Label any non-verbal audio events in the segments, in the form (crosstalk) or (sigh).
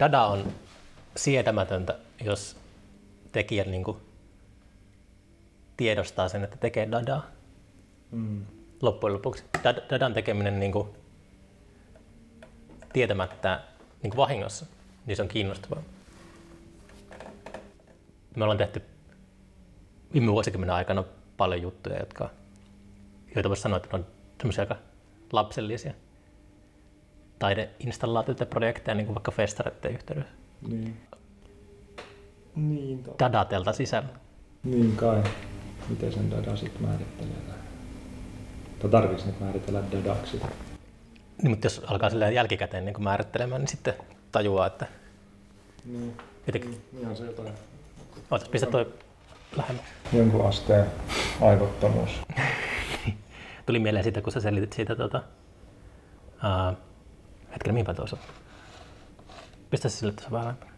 Dada on sietämätöntä, jos tekijä niin kuin, tiedostaa sen, että tekee dadaa. Mm. Loppujen lopuksi dad- dadan tekeminen niin kuin, tietämättä niin kuin vahingossa, niin se on kiinnostavaa. Me ollaan tehty viime vuosikymmenen aikana paljon juttuja, jotka, joita voisi sanoa, että ne on semmoisia aika lapsellisia taideinstallaatioita ja projekteja, niin kuin vaikka festareiden yhteydessä. Niin. Niin, totta. Dadatelta sisällä. Niin kai. Miten sen dada sitten määrittelee? Tai tarvitsisi nyt määritellä dadaksi? Niin, mutta jos alkaa silleen jälkikäteen niin määrittelemään, niin sitten tajuaa, että Niin. jotenkin, Niin on se jotain. ootas, pistä toi lähemmäs. Jonkun asteen aivottomuus. (laughs) Tuli mieleen siitä, kun sä selitit siitä, tota, ää, hetken, mihinpä tuossa? Pistä se sille tuossa vähän lähempänä.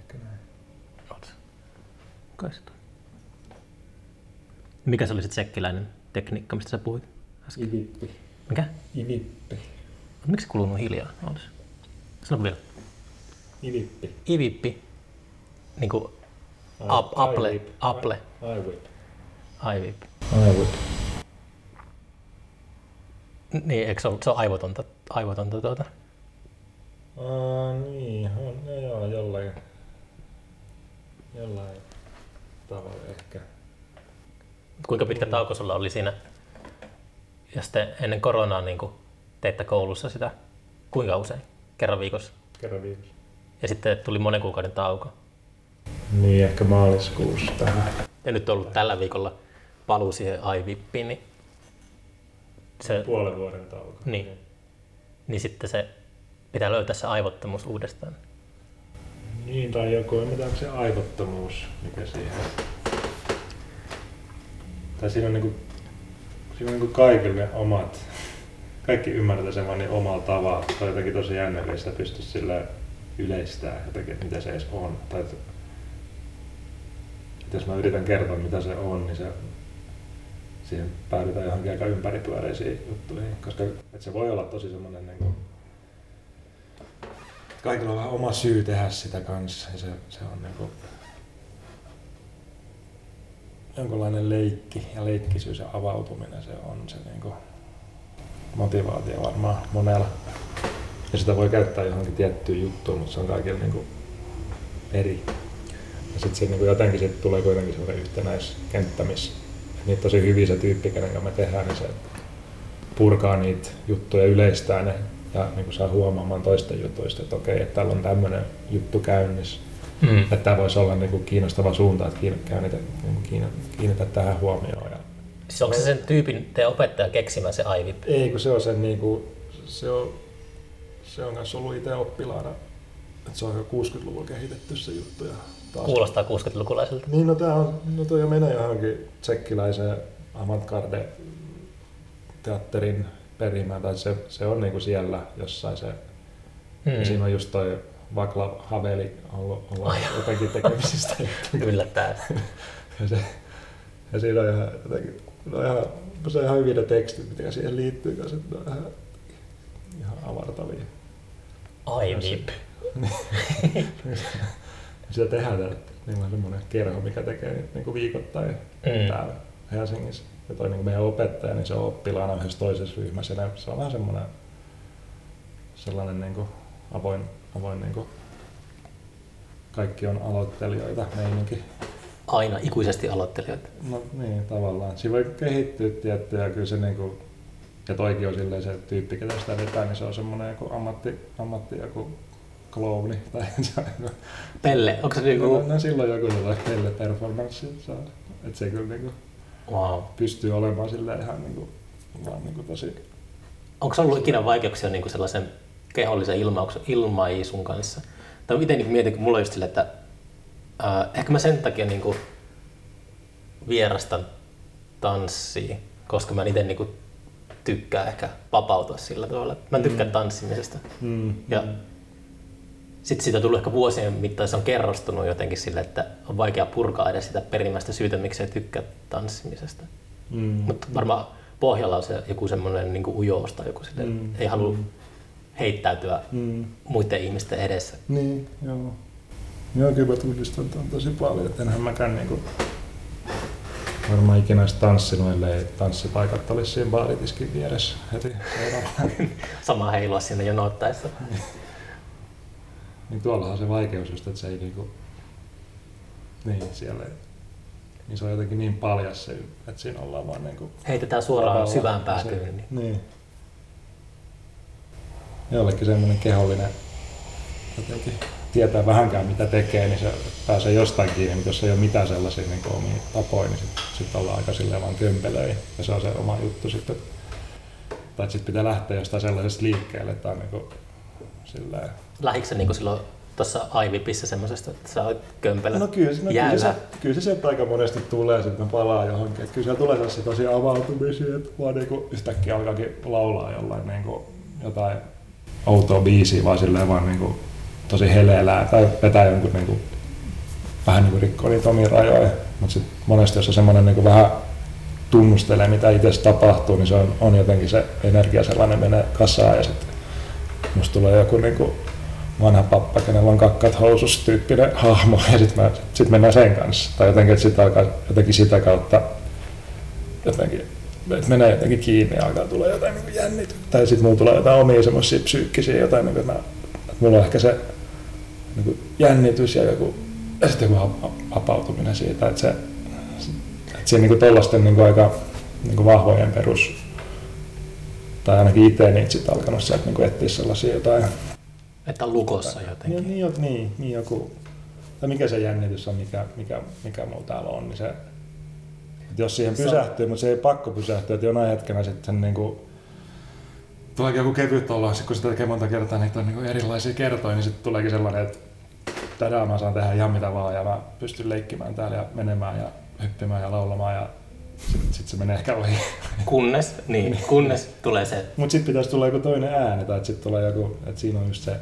Ehkä näin. Ootas. Kai se toi. Mikä se oli se tsekkiläinen tekniikka, mistä sä puhuit? äsken? Ivippi. Mikä? Ivippi. Miksi se kuluu noin hiljaa? Ootas. Sano vielä. Ivippi. Ivippi. Niin kuin Ap- Apple. Apple. iWhip. iVip. iWhip. Niin, eikö se ole, se on aivotonta, aivotonta tuota. Aa, niin, on, no joo, jollain, jollain tavalla ehkä. Kuinka pitkä tauko sulla oli siinä? Ja sitten ennen koronaa niin teitte koulussa sitä kuinka usein? Kerran viikossa. Kerran viikossa. Ja sitten tuli monen kuukauden tauko. Niin, ehkä maaliskuussa tähän. Ja nyt on ollut tällä viikolla paluu siihen iVippiin, niin, se, Puolen vuoden tauko. Niin. niin sitten se pitää löytää se aivottomuus uudestaan. Niin, tai joku, en tiedä, se aivottomuus, mikä siihen. Tai siinä on niinku, siinä on niinku kaikille omat, kaikki ymmärtää sen vaan niin omalla tavalla. On jotenkin tosi jännä, ei sitä pysty sillä yleistää jotenkin, että mitä se edes on. Tai että, että jos mä yritän kertoa, mitä se on, niin se, siihen päädytään johonkin aika ympäripyöreisiin juttuihin. Koska että se voi olla tosi semmoinen niin kuin, kaikilla on vähän oma syy tehdä sitä kanssa. Ja se, se on niinku jonkunlainen leikki ja leikkisyys ja avautuminen, se on se niinku motivaatio varmaan monella. Ja sitä voi käyttää johonkin tiettyyn juttuun, mutta se on kaikilla niinku eri. Ja sitten se niinku jotenkin sit tulee kuitenkin semmoinen yhtenäiskenttä, missä niitä tosi hyvin se tyyppi, kenen me tehdään, niin se purkaa niitä juttuja, yleistää ne ja niin kuin saa huomaamaan toisten jutuista, että okei, että täällä on tämmöinen juttu käynnissä. Mm. Että tämä voisi olla niin kuin kiinnostava suunta, että kiinnitä, kiinnitä, niin kuin kiinnitä, tähän huomioon. Ja Siis onko se sen tyypin teidän opettaja keksimä se iVip? ei, kun se on sen niin kuin, se on, se on kanssa ollut itse oppilaana, että se on jo 60-luvulla kehitetty se juttu. Ja taas Kuulostaa 60-lukulaiselta. Niin, no tää on, no toi menee johonkin tsekkiläiseen avantgarde teatterin perimään, tai se, se on niinku siellä jossain se, mm. ja siinä Hmm. on just toi Vaclav Haveli ollut, ollut jotenkin tekemisistä. (laughs) Yllättää. (laughs) ja, se, ja siinä on ihan jotenkin, no ihan, se on ihan hyvin ne tekstit, mitä siihen liittyy, koska ne on ihan, ihan avartavia. iVip. (laughs) Sitä tehdään, että niillä on semmoinen kerho, mikä tekee niinku viikoittain Mm. täällä Helsingissä. Ja toi niin meidän opettaja, niin se on oppilaana yhdessä toisessa ryhmässä. Ja se on vähän semmoinen sellainen niin kuin avoin, avoin niin kuin kaikki on aloittelijoita meininki. Aina ikuisesti aloittelijoita. No niin, tavallaan. Siinä voi kehittyä tietty ja kyllä se niin kuin, ja toikin on silleen se tyyppi, ketä sitä vetää, niin se on semmoinen joku ammatti, ammatti joku klouni. (laughs) Tai Pelle, onko se no, niinku... no, silloin joku sellainen pelle performanssi, että se kyllä niin kuin, Wow. pystyy olemaan sillä ihan niin kuin, vaan niin kuin tosi... Onko ollut ikinä vaikeuksia niinku sellaisen kehollisen ilmauksen, ilmaisun kanssa? Tai miten niin mietin, kun mulla on just sille, että äh, ehkä mä sen takia niinku vierastan tanssia, koska mä itse niinku tykkään ehkä vapautua sillä tavalla. Mä en tykkää tanssimisesta. Mm, Ja sitten siitä on tullut ehkä vuosien mittaan, se on kerrostunut jotenkin sille, että on vaikea purkaa edes sitä perimmäistä syytä, miksi ei tykkää tanssimisesta. mm, Mutta varmaan pohjalla on se joku semmoinen niin ujous tai joku sille, Mm. ei halua Mm. heittäytyä Mm. muiden ihmisten edessä. Niin, joo. Joo, kyllä tunnistan ton tosi paljon, että enhän mäkään niinku varmaan ikinä olisi tanssinut, ellei tanssipaikat olisi siinä baaritiskin vieressä heti seuraavana. (laughs) Sama heilua sinne jonottaessa. (laughs) niin tuollahan on se vaikeus just, että se ei niinku, niin siellä niin se on jotenkin niin paljas se, että siinä ollaan vaan niinku Heitetään suoraan lavalla. syvään Se- päätyyn. Niin. Niin. Jollekin semmoinen kehollinen jotenkin tietää vähänkään mitä tekee, niin se pääsee jostain kiinni, mutta jos ei ole mitään sellaisia niin omia tapoja, niin sitten sit ollaan aika silleen vaan kömpelöi. Ja se on se oma juttu sitten. Tai sitten pitää lähteä jostain sellaisesta liikkeelle, että on niin kuin, silleen... Lähikö se niin silloin tuossa Aivipissä semmoisesta, että sä oot kömpelö No kyllä, no, kyllä, se, kyllä se sieltä aika monesti tulee, sitten palaa johonkin. Että kyllä siellä tulee sellaisia tosi avautumisia, että vaan niinku yhtäkkiä alkaakin laulaa jollain niinku jotain outoa biisiä, vaan silleen vaan niinku tosi heleelää tai vetää jonkun niinku, vähän niinku rikkoo niitä omia rajoja. Mutta sitten monesti jos on semmoinen niinku vähän tunnustelee, mitä itse tapahtuu, niin se on, on jotenkin se energia sellainen menee kasaan ja sitten musta tulee joku niinku vanha pappa, kenellä on kakkat housus tyyppinen hahmo (laughs) ja sitten sit mennään sen kanssa. Tai jotenkin, että sitten alkaa jotenkin sitä kautta jotenkin, että menee jotenkin kiinni ja alkaa tulla jotain niin jännitystä. Tai sitten mulla tulee jotain omia semmoisia psyykkisiä jotain, niin mä, että mulla on ehkä se niin kuin jännitys ja joku ja sitten joku vapautuminen siitä, että se, että siinä niin tuollaisten niin aika niin kuin vahvojen perus, tai ainakin itse niitä sitten alkanut sieltä niin etsiä sellaisia jotain Että lukossa niin, jotenkin. niin, jo- niin, niin joku, tai mikä se jännitys on, mikä, mikä, mikä mulla täällä on, niin se, että jos siihen pysähtyy, mutta se ei pakko pysähtyä, että jonain hetkenä sitten niin kuin, tuleekin joku kevyt olo, sit kun sitä tekee monta kertaa, niitä on niin kuin erilaisia kertoja, niin sitten tuleekin sellainen, että tätä mä saan tehdä ihan mitä vaan ja mä pystyn leikkimään täällä ja menemään ja hyppimään ja laulamaan ja sitten sit se menee ehkä ohi. (laughs) Kunnes, niin, kunnes tulee se, Mutta sitten pitäisi tulla joku toinen ääni tai sitten tulee joku, että siinä on just se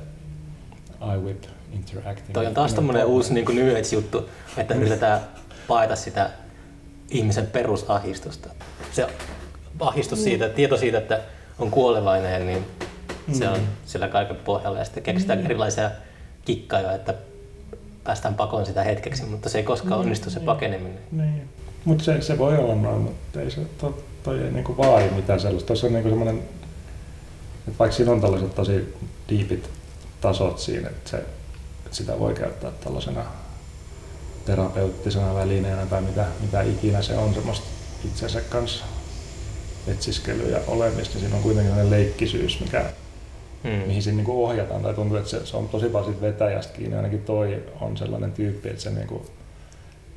iWhip interacting. toi on taas tommonen uusi niin New Age-juttu, että yritetään paeta sitä ihmisen perusahistusta. Se ahistus siitä, tieto siitä, että on kuolevainen, niin se on Mm. sillä kaiken pohjalla. Ja sitten keksitään erilaisia kikkaja, että päästään pakoon sitä hetkeksi, mutta se ei koskaan onnistu se pakeneminen. Niin. Mutta se, se voi olla noin, mutta ei se, to, toi ei niinku vaadi mitään sellaista. Tuossa on niinku semmoinen, että vaikka siinä on tällaiset tosi diipit tasot siinä, että, se, että sitä voi käyttää tällaisena terapeuttisena välineenä tai mitä, mitä ikinä se on semmoista itsensä kanssa etsiskelyä ja olemista, niin siinä on kuitenkin sellainen leikkisyys, mikä, Hmm. mihin siinä niinku ohjataan. Tai tuntuu, että se, se on tosi paljon vetäjästä kiinni. Ainakin toi on sellainen tyyppi, että se niinku,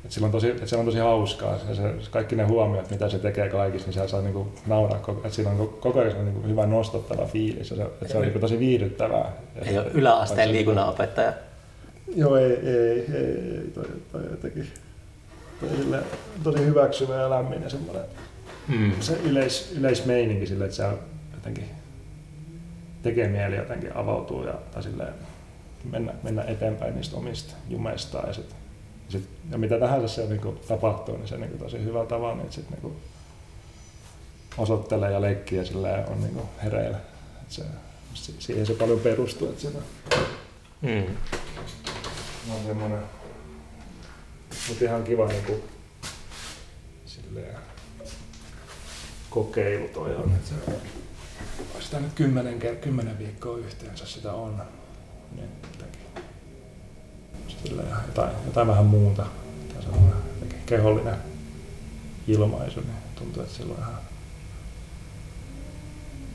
että sillä on tosi, että se on tosi hauskaa. Se, se, kaikki ne huomiot, mitä se tekee kaikissa, niin siellä saa niinku nauraa koko, että siinä on ko- koko ajan niinku hyvä nostattava fiilis. Ja se, että se on niinku tosi viihdyttävää. Ja Ei ole yläasteen liikunnanopettaja. Joo, ei, ei, ei, ei toi, toi jotenkin toi silleen tosi hyväksyvä ja lämmin ja semmoinen Hmm. se yleis, yleismeininki sille, että se jotenkin tekee mieli jotenkin avautua ja, tai silleen mennä, mennä eteenpäin niistä omista jumeistaan. Ja, sit, sit, ja mitä tahansa se niinku tapahtuu, niin se niinku tosi hyvä tavalla, niin sit niinku osoittelee ja leikkii ja silleen on niinku hereillä. Et se, si- siihen se paljon perustuu, että siinä Hmm. on semmoinen, mutta ihan kiva niinku, silleen, kokeilu toi on. Että se, sitä nyt kymmenen, kymmenen viikkoa yhteensä sitä on. Niin jotenkin, silleen, jotain, jotain vähän muuta. Semmoinen jotenkin kehollinen ilmaisu, niin tuntuu, että sillä on ihan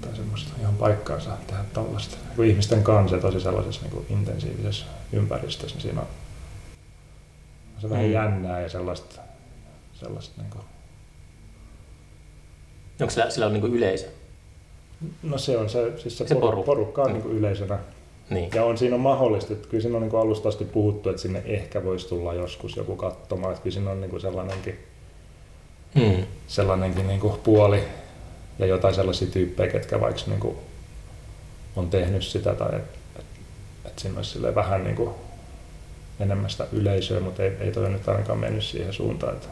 tai semmoista ihan paikkaansa tehdä tällaista. Kun ihmisten kanssa tosi sellaisessa niin kuin intensiivisessä ympäristössä, niin siinä on on se vähän Mm. jännää ja sellaista, sellaista niin kuin, Onko sillä, sillä on niin yleisö? no se on se, siis se, Se poru- porukka. on Mm. niin kuin yleisönä. Niin. Ja on, siinä on mahdollista, että kyllä siinä on niin kuin alusta asti puhuttu, että sinne ehkä voisi tulla joskus joku katsomaan, että kyllä siinä on niin kuin sellainenkin, Hmm. sellainenkin niin kuin puoli ja jotain sellaisia tyyppejä, ketkä vaikka niin kuin on tehnyt sitä tai että et, et siinä olisi vähän niin kuin enemmän sitä yleisöä, mutta ei, ei toi nyt ainakaan mennyt siihen suuntaan, että,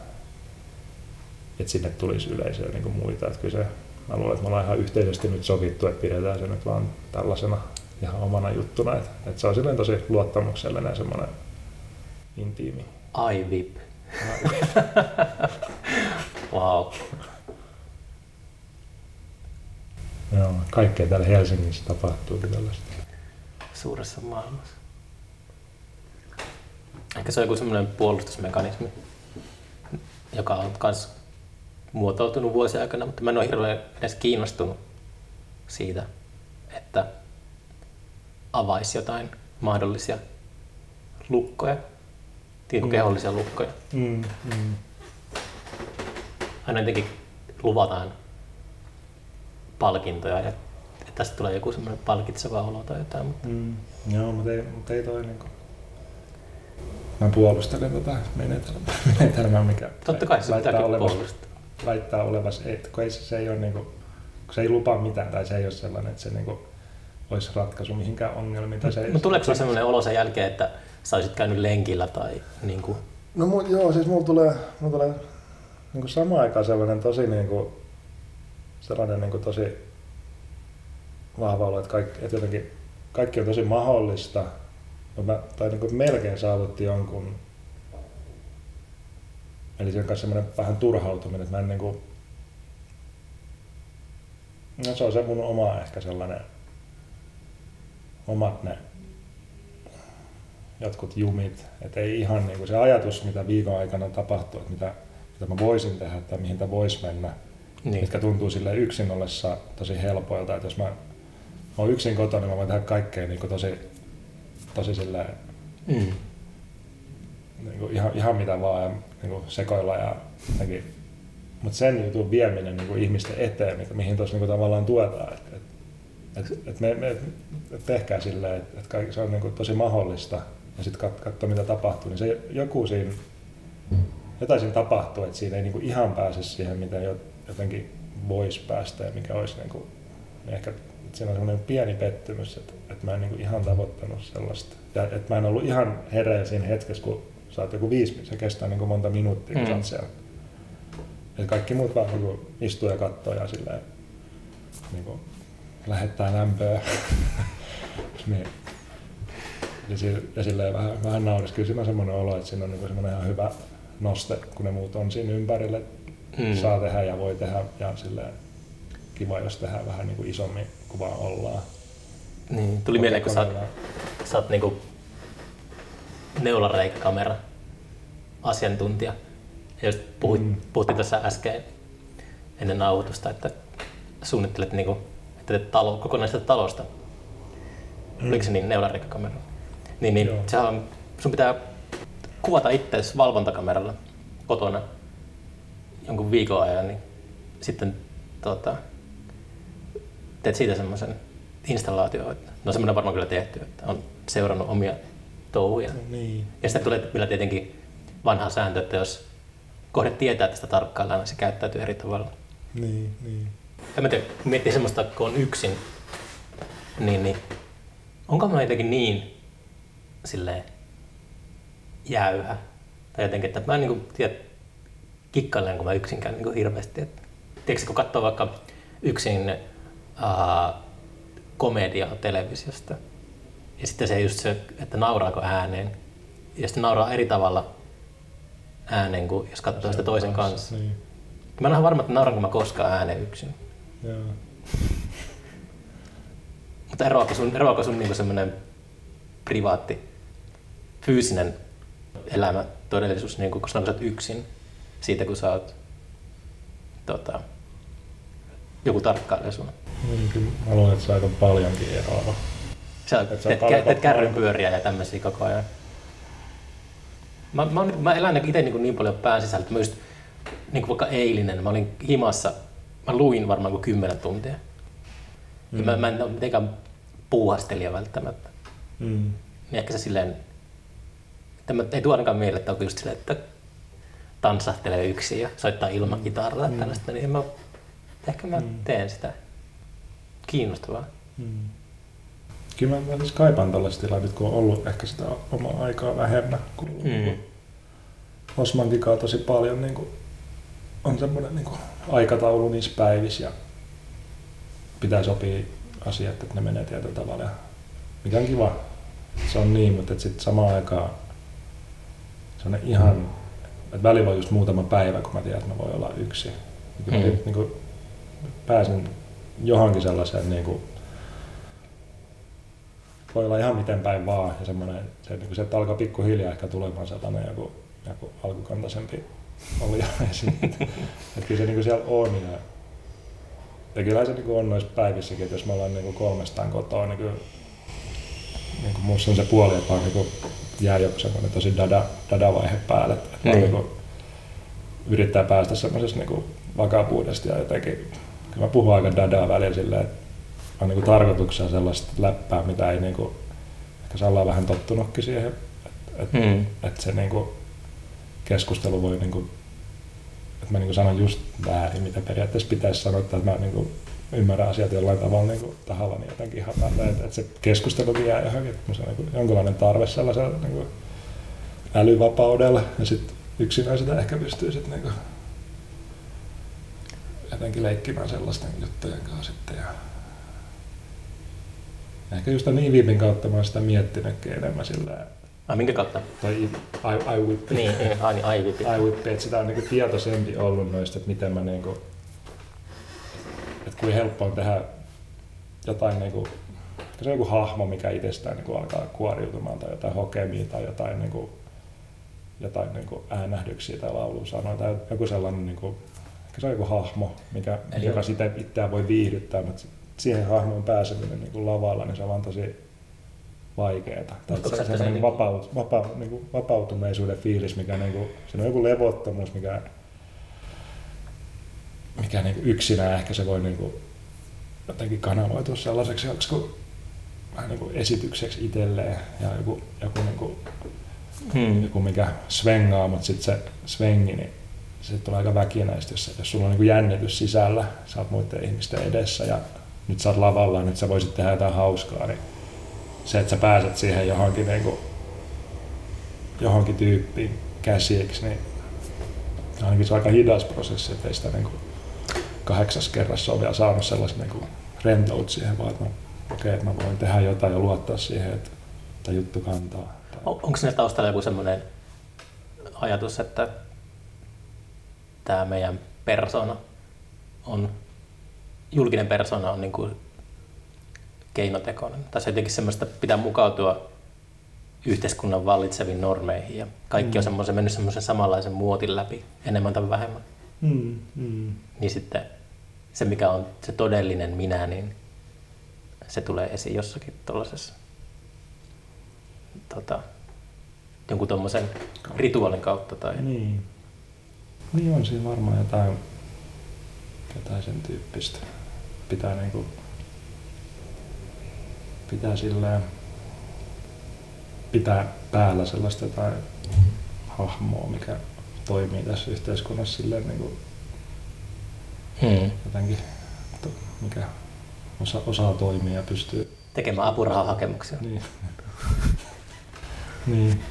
että sinne tulisi yleisöä niin kuin muita. Että kyllä se, mä luulen, että me ollaan ihan yhteisesti nyt sovittu, että pidetään se nyt vaan tällaisena ihan omana juttuna. Että, että se on silleen tosi luottamuksellinen semmoinen intiimi. iVip. wow. (laughs) Joo, kaikkea täällä Helsingissä tapahtuu tällaista. Suuressa maailmassa. Ehkä se on joku semmoinen puolustusmekanismi, joka on myös muotoutunut vuosien aikana, mutta mä en ole hirveän edes kiinnostunut siitä, että avaisi jotain mahdollisia lukkoja, kuin Mm. kehollisia lukkoja. Mm, mm. Aina jotenkin luvataan palkintoja ja että tästä tulee joku semmoinen palkitseva olo tai jotain, mutta Mm. Joo, mutta ei, mutta ei toi niinku... Mä puolustelen tätä menetelmää, (laughs) menetelmää mikä totta kai se väittää pitääkin olevas, puolustaa. väittää olevas, ei, kun ei, se, se ei ole niinku, kun se ei lupaa mitään tai se ei ole sellainen, että se niinku olisi ratkaisu mihinkään ongelmiin. Tai se, Mutta tuleeko sinulla semmoinen olo sen jälkeen, että sä olisit käynyt lenkillä tai niin kuin, No mu, joo, siis mulla tulee, mulla tulee niin samaan aikaan sellainen tosi niin kuin, sellainen niin kuin tosi vahva olo, että, kaikki, että jotenkin kaikki on tosi mahdollista, mutta mä, tai niin kuin melkein saavutti jonkun, eli sen kanssa semmoinen vähän turhautuminen, että mä en niin kuin, no se on se mun oma ehkä sellainen, omat ne jotkut jumit, että ei ihan niin kuin se ajatus, mitä viikon aikana tapahtuu, että mitä, mitä mä voisin tehdä tai mihin tämä voisi mennä, niin. mitkä tuntuu sille yksin ollessa tosi helpoilta, että jos mä, mä oon yksin kotona, niin mä voin tehdä kaikkea niin kuin tosi, tosi silleen, Mm. niin kuin ihan, ihan mitä vaan ja niin kuin sekoilla ja jotenkin. Mutta sen jutun vieminen niin kuin ihmisten eteen, mihin tuossa niin kuin tavallaan tuetaan, että et, et, et me, me et tehkää silleen, että et kaikki, se on niin kuin tosi mahdollista ja sitten kat, katsoa mitä tapahtuu, niin se joku siinä, jotain siinä tapahtuu, että siinä ei niin kuin ihan pääse siihen, mitä jo- jotenkin voisi päästä ja mikä olisi niin kuin, niin ehkä että siinä on semmoinen pieni pettymys, että, että mä en niin kuin ihan tavoittanut sellaista. Ja että mä en ollut ihan hereillä siinä hetkessä, kun sä oot joku viisi, se kestää niin kuin monta minuuttia, kun Mm. sä oot siellä. Ja kaikki muut vaan niin istuu ja katsoo ja silleen, niin kuin lähettää lämpöä. (laughs) niin. Ja, sille, ja silleen vähän, vähän nauris. Kyllä siinä on semmoinen olo, että siinä on niin semmoinen ihan hyvä noste, kun ne muut on siinä ympärillä. Mm. Mm. Saa tehdä ja voi tehdä ja silleen kiva, jos tehdään vähän niin kuin isommin kuin vaan ollaan. Niin. Tuli mieleen, kun sä oot, sä oot niinku neulareikäkamera asiantuntija. Ja just puhuit, mm. puhuttiin tässä äsken ennen nauhoitusta, että suunnittelet niinku, teet talo, kokonaista talosta. Mm. Oliko se niin, neulareikäkamera? Niin, niin Joo. sehän on, sun pitää kuvata itse valvontakameralla kotona jonkun viikon ajan, niin sitten tota, teet siitä semmoisen installaatio, no semmoinen varmaan kyllä tehty, että on seurannut omia touhuja. Niin. Ja sitten tulee vielä tietenkin vanha sääntö, että jos kohde tietää, että sitä tarkkaillaan, niin se käyttäytyy eri tavalla. Niin, niin. En mä tiedä, kun miettii semmoista, kun on yksin, niin, niin onko mä jotenkin niin silleen jäyhä? Tai jotenkin, että mä en niin tiedä, kikkailen, kun mä yksin käyn niin hirveästi. Että, tiedätkö, kun katsoo vaikka yksin uh, komediaa televisiosta, ja sitten se just se, että nauraako ääneen, ja sitten nauraa eri tavalla ääneen kuin jos katsoo sitä toisen kanssa. Niin. Mä en ole varma, että nauranko mä koskaan ääneen yksin. Joo. (laughs) Mutta eroako sun, eroako sun niinku semmoinen privaatti, fyysinen elämä, todellisuus, niinku, kun sä oot yksin, siitä kun sä oot tota, joku tarkkailija sun. Niin, kyllä mä luulen, että se on aika paljonkin eroava. Sä Et on teet, paljon- kä- teet kärrynpyöriä ja tämmöisiä koko ajan. Mä, mä, mä elän itse niin, niin paljon pään sisällä, että mä just, niin kuin vaikka eilinen, mä olin himassa, mä luin varmaan kuin kymmenen tuntia. Mm. Ja mä, mä en ole mitenkään puuhastelija välttämättä. Mm. Niin ehkä se silleen, että mä, ei tuo ainakaan mieleen, että onko just silleen, että tanssahtelee yksin ja soittaa ilman kitaraa ja Mm. tällaista, niin mä, ehkä mä Mm. teen sitä. Kiinnostavaa. Mm. Kyllä mä, mä siis kaipaan tällaista tilaa nyt, kun on ollut ehkä sitä omaa aikaa vähemmän. Kun Mm. Osman vikaa tosi paljon niin kuin, on semmoinen niin kuin, aikataulu niissä päivissä ja pitää sopia asiat, että ne menee tietyllä tavalla. Ja mikä on kiva. Se on niin, mutta sitten samaan aikaan se on ihan, että väli voi just muutama päivä, kun mä tiedän, että mä voin olla yksi. Mm. Niin kuin, pääsin johonkin sellaiseen niin kuin, voi olla ihan miten päin vaan ja semmoinen, se, niin se, että alkaa pikkuhiljaa ehkä tulemaan sellainen joku, joku alkukantaisempi oli että kyllä se niin kuin siellä on ja, ja kyllä se niin kuin on noissa päivissäkin, että jos me ollaan niin kuin kolmestaan kotoa, niin kyllä niin kuin musta on se puoli, että vaan niin kuin jää joku semmoinen tosi dada, dada-vaihe päälle, että mm. niin kuin yrittää päästä semmoisesta niin vakavuudesta ja jotenkin, kyllä mä puhun aika dadaa välillä silleen, että on niin tarkoituksena sellaista läppää, mitä ei niin kuin, ehkä sä ollaan vähän tottunutkin siihen, että et, mm. et se niin kuin, keskustelu voi, niin kuin, että mä niin kuin sanon just väärin, mitä periaatteessa pitäisi sanoa, että mä niin kuin, ymmärrän asiat jollain tavalla niin kuin, tahallani jotenkin hatata, että, että se keskustelu jää johonkin, että se on niin jonkinlainen tarve sellaisella niin kuin, älyvapaudella ja sitten yksinään sitä ehkä pystyy sitten niin jotenkin leikkimään sellaisten juttujen kanssa sitten. Ja Ehkä just tämän Ivipin kautta mä oon sitä miettinytkin enemmän sillä Ai minkä kautta? Tai iWhip. Niin, ai niin, iWhip. iWhip, että sitä on niinku tietoisempi ollut noista, että miten mä niinku, että kuin helppo on tehdä jotain niinku, se on joku hahmo, mikä itsestään niinku alkaa kuoriutumaan tai jotain hokemia tai jotain, niinku, jotain niinku äänähdyksiä tai lauluusanoja tai joku sellainen, niinku, se on joku hahmo, mikä, Eli joka sitä itseään voi viihdyttää, mutta siihen hahmoon pääseminen niin kuin lavalla, niin se on vaan tosi vaikeaa. Tai se, se, se niin vapaut, vapa, niin kuin vapautuneisuuden fiilis, mikä niin kuin, se on joku levottomuus, mikä, mikä niin kuin yksinään ehkä se voi niin kuin, jotenkin kanavoitua sellaiseksi joku, vähän niin kuin esitykseksi itselleen ja joku, joku, niin kuin, hmm. joku mikä svengaa, mutta sitten se svengi, niin se tulee aika väkinäistä, jos, jos sulla on niin kuin jännitys sisällä, sä oot muiden ihmisten edessä ja nyt sä oot lavalla, nyt sä voisit tehdä jotain hauskaa, niin se, että sä pääset siihen johonkin, niin kuin, johonkin tyyppiin käsiksi, niin ainakin se on aika hidas prosessi, ettei sitä niin kuin kahdeksas kerrassa ole vielä saanut sellaisen niin rentout siihen, vaan että mä, okay, että mä voin tehdä jotain ja luottaa siihen, että tämä juttu kantaa. Onko sinne taustalla joku semmoinen ajatus, että tämä meidän persona on julkinen persona on niin kuin keinotekoinen. Tai se jotenkin semmoista pitää mukautua yhteiskunnan vallitseviin normeihin ja kaikki mm. on semmoisen, mennyt semmoisen samanlaisen muotin läpi, enemmän tai vähemmän. Mm. Mm. Niin sitten se, mikä on se todellinen minä, niin se tulee esiin jossakin tuollaisessa tota, jonkun tuommoisen rituaalin kautta. Tai... Niin. niin on siinä varmaan jotain, jotain sen tyyppistä pitää niinku pitää silleen pitää päällä sellaista jotain hahmoa, mikä toimii tässä yhteiskunnassa silleen niin kuin hmm. jotenkin, mikä osa, osaa toimia ja pystyy tekemään apurahahakemuksia. Niin. (laughs) niin.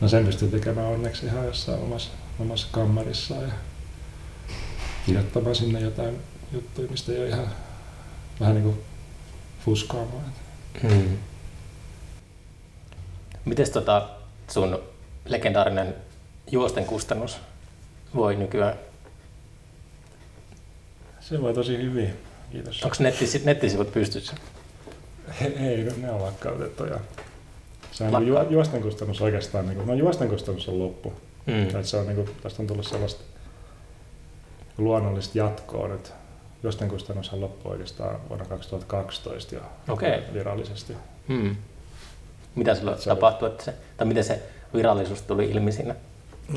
No sen pystyy tekemään onneksi ihan jossain omassa, omassa kammarissaan ja kirjoittamaan sinne jotain juttuja, mistä ei ole ihan vähän niin kuin fuskaamaan. Hmm. Miten tota sun legendaarinen juosten kustannus voi nykyään? Se voi tosi hyvin, kiitos. Onko nettis, nettisivut pystyssä? (laughs) Ei, ne on lakkautettuja. Se on Lakka. ju, juosten kustannus oikeastaan, niin kuin, no juosten kustannus on loppu. Mm. se on, niin kuin, tästä on tullut sellaista luonnollista jatkoa nyt Josten kustannushan loppui oikeastaan vuonna 2012 jo okay. virallisesti. Hmm. Mitä silloin se tapahtui, että se, tai miten se virallisuus tuli ilmi siinä?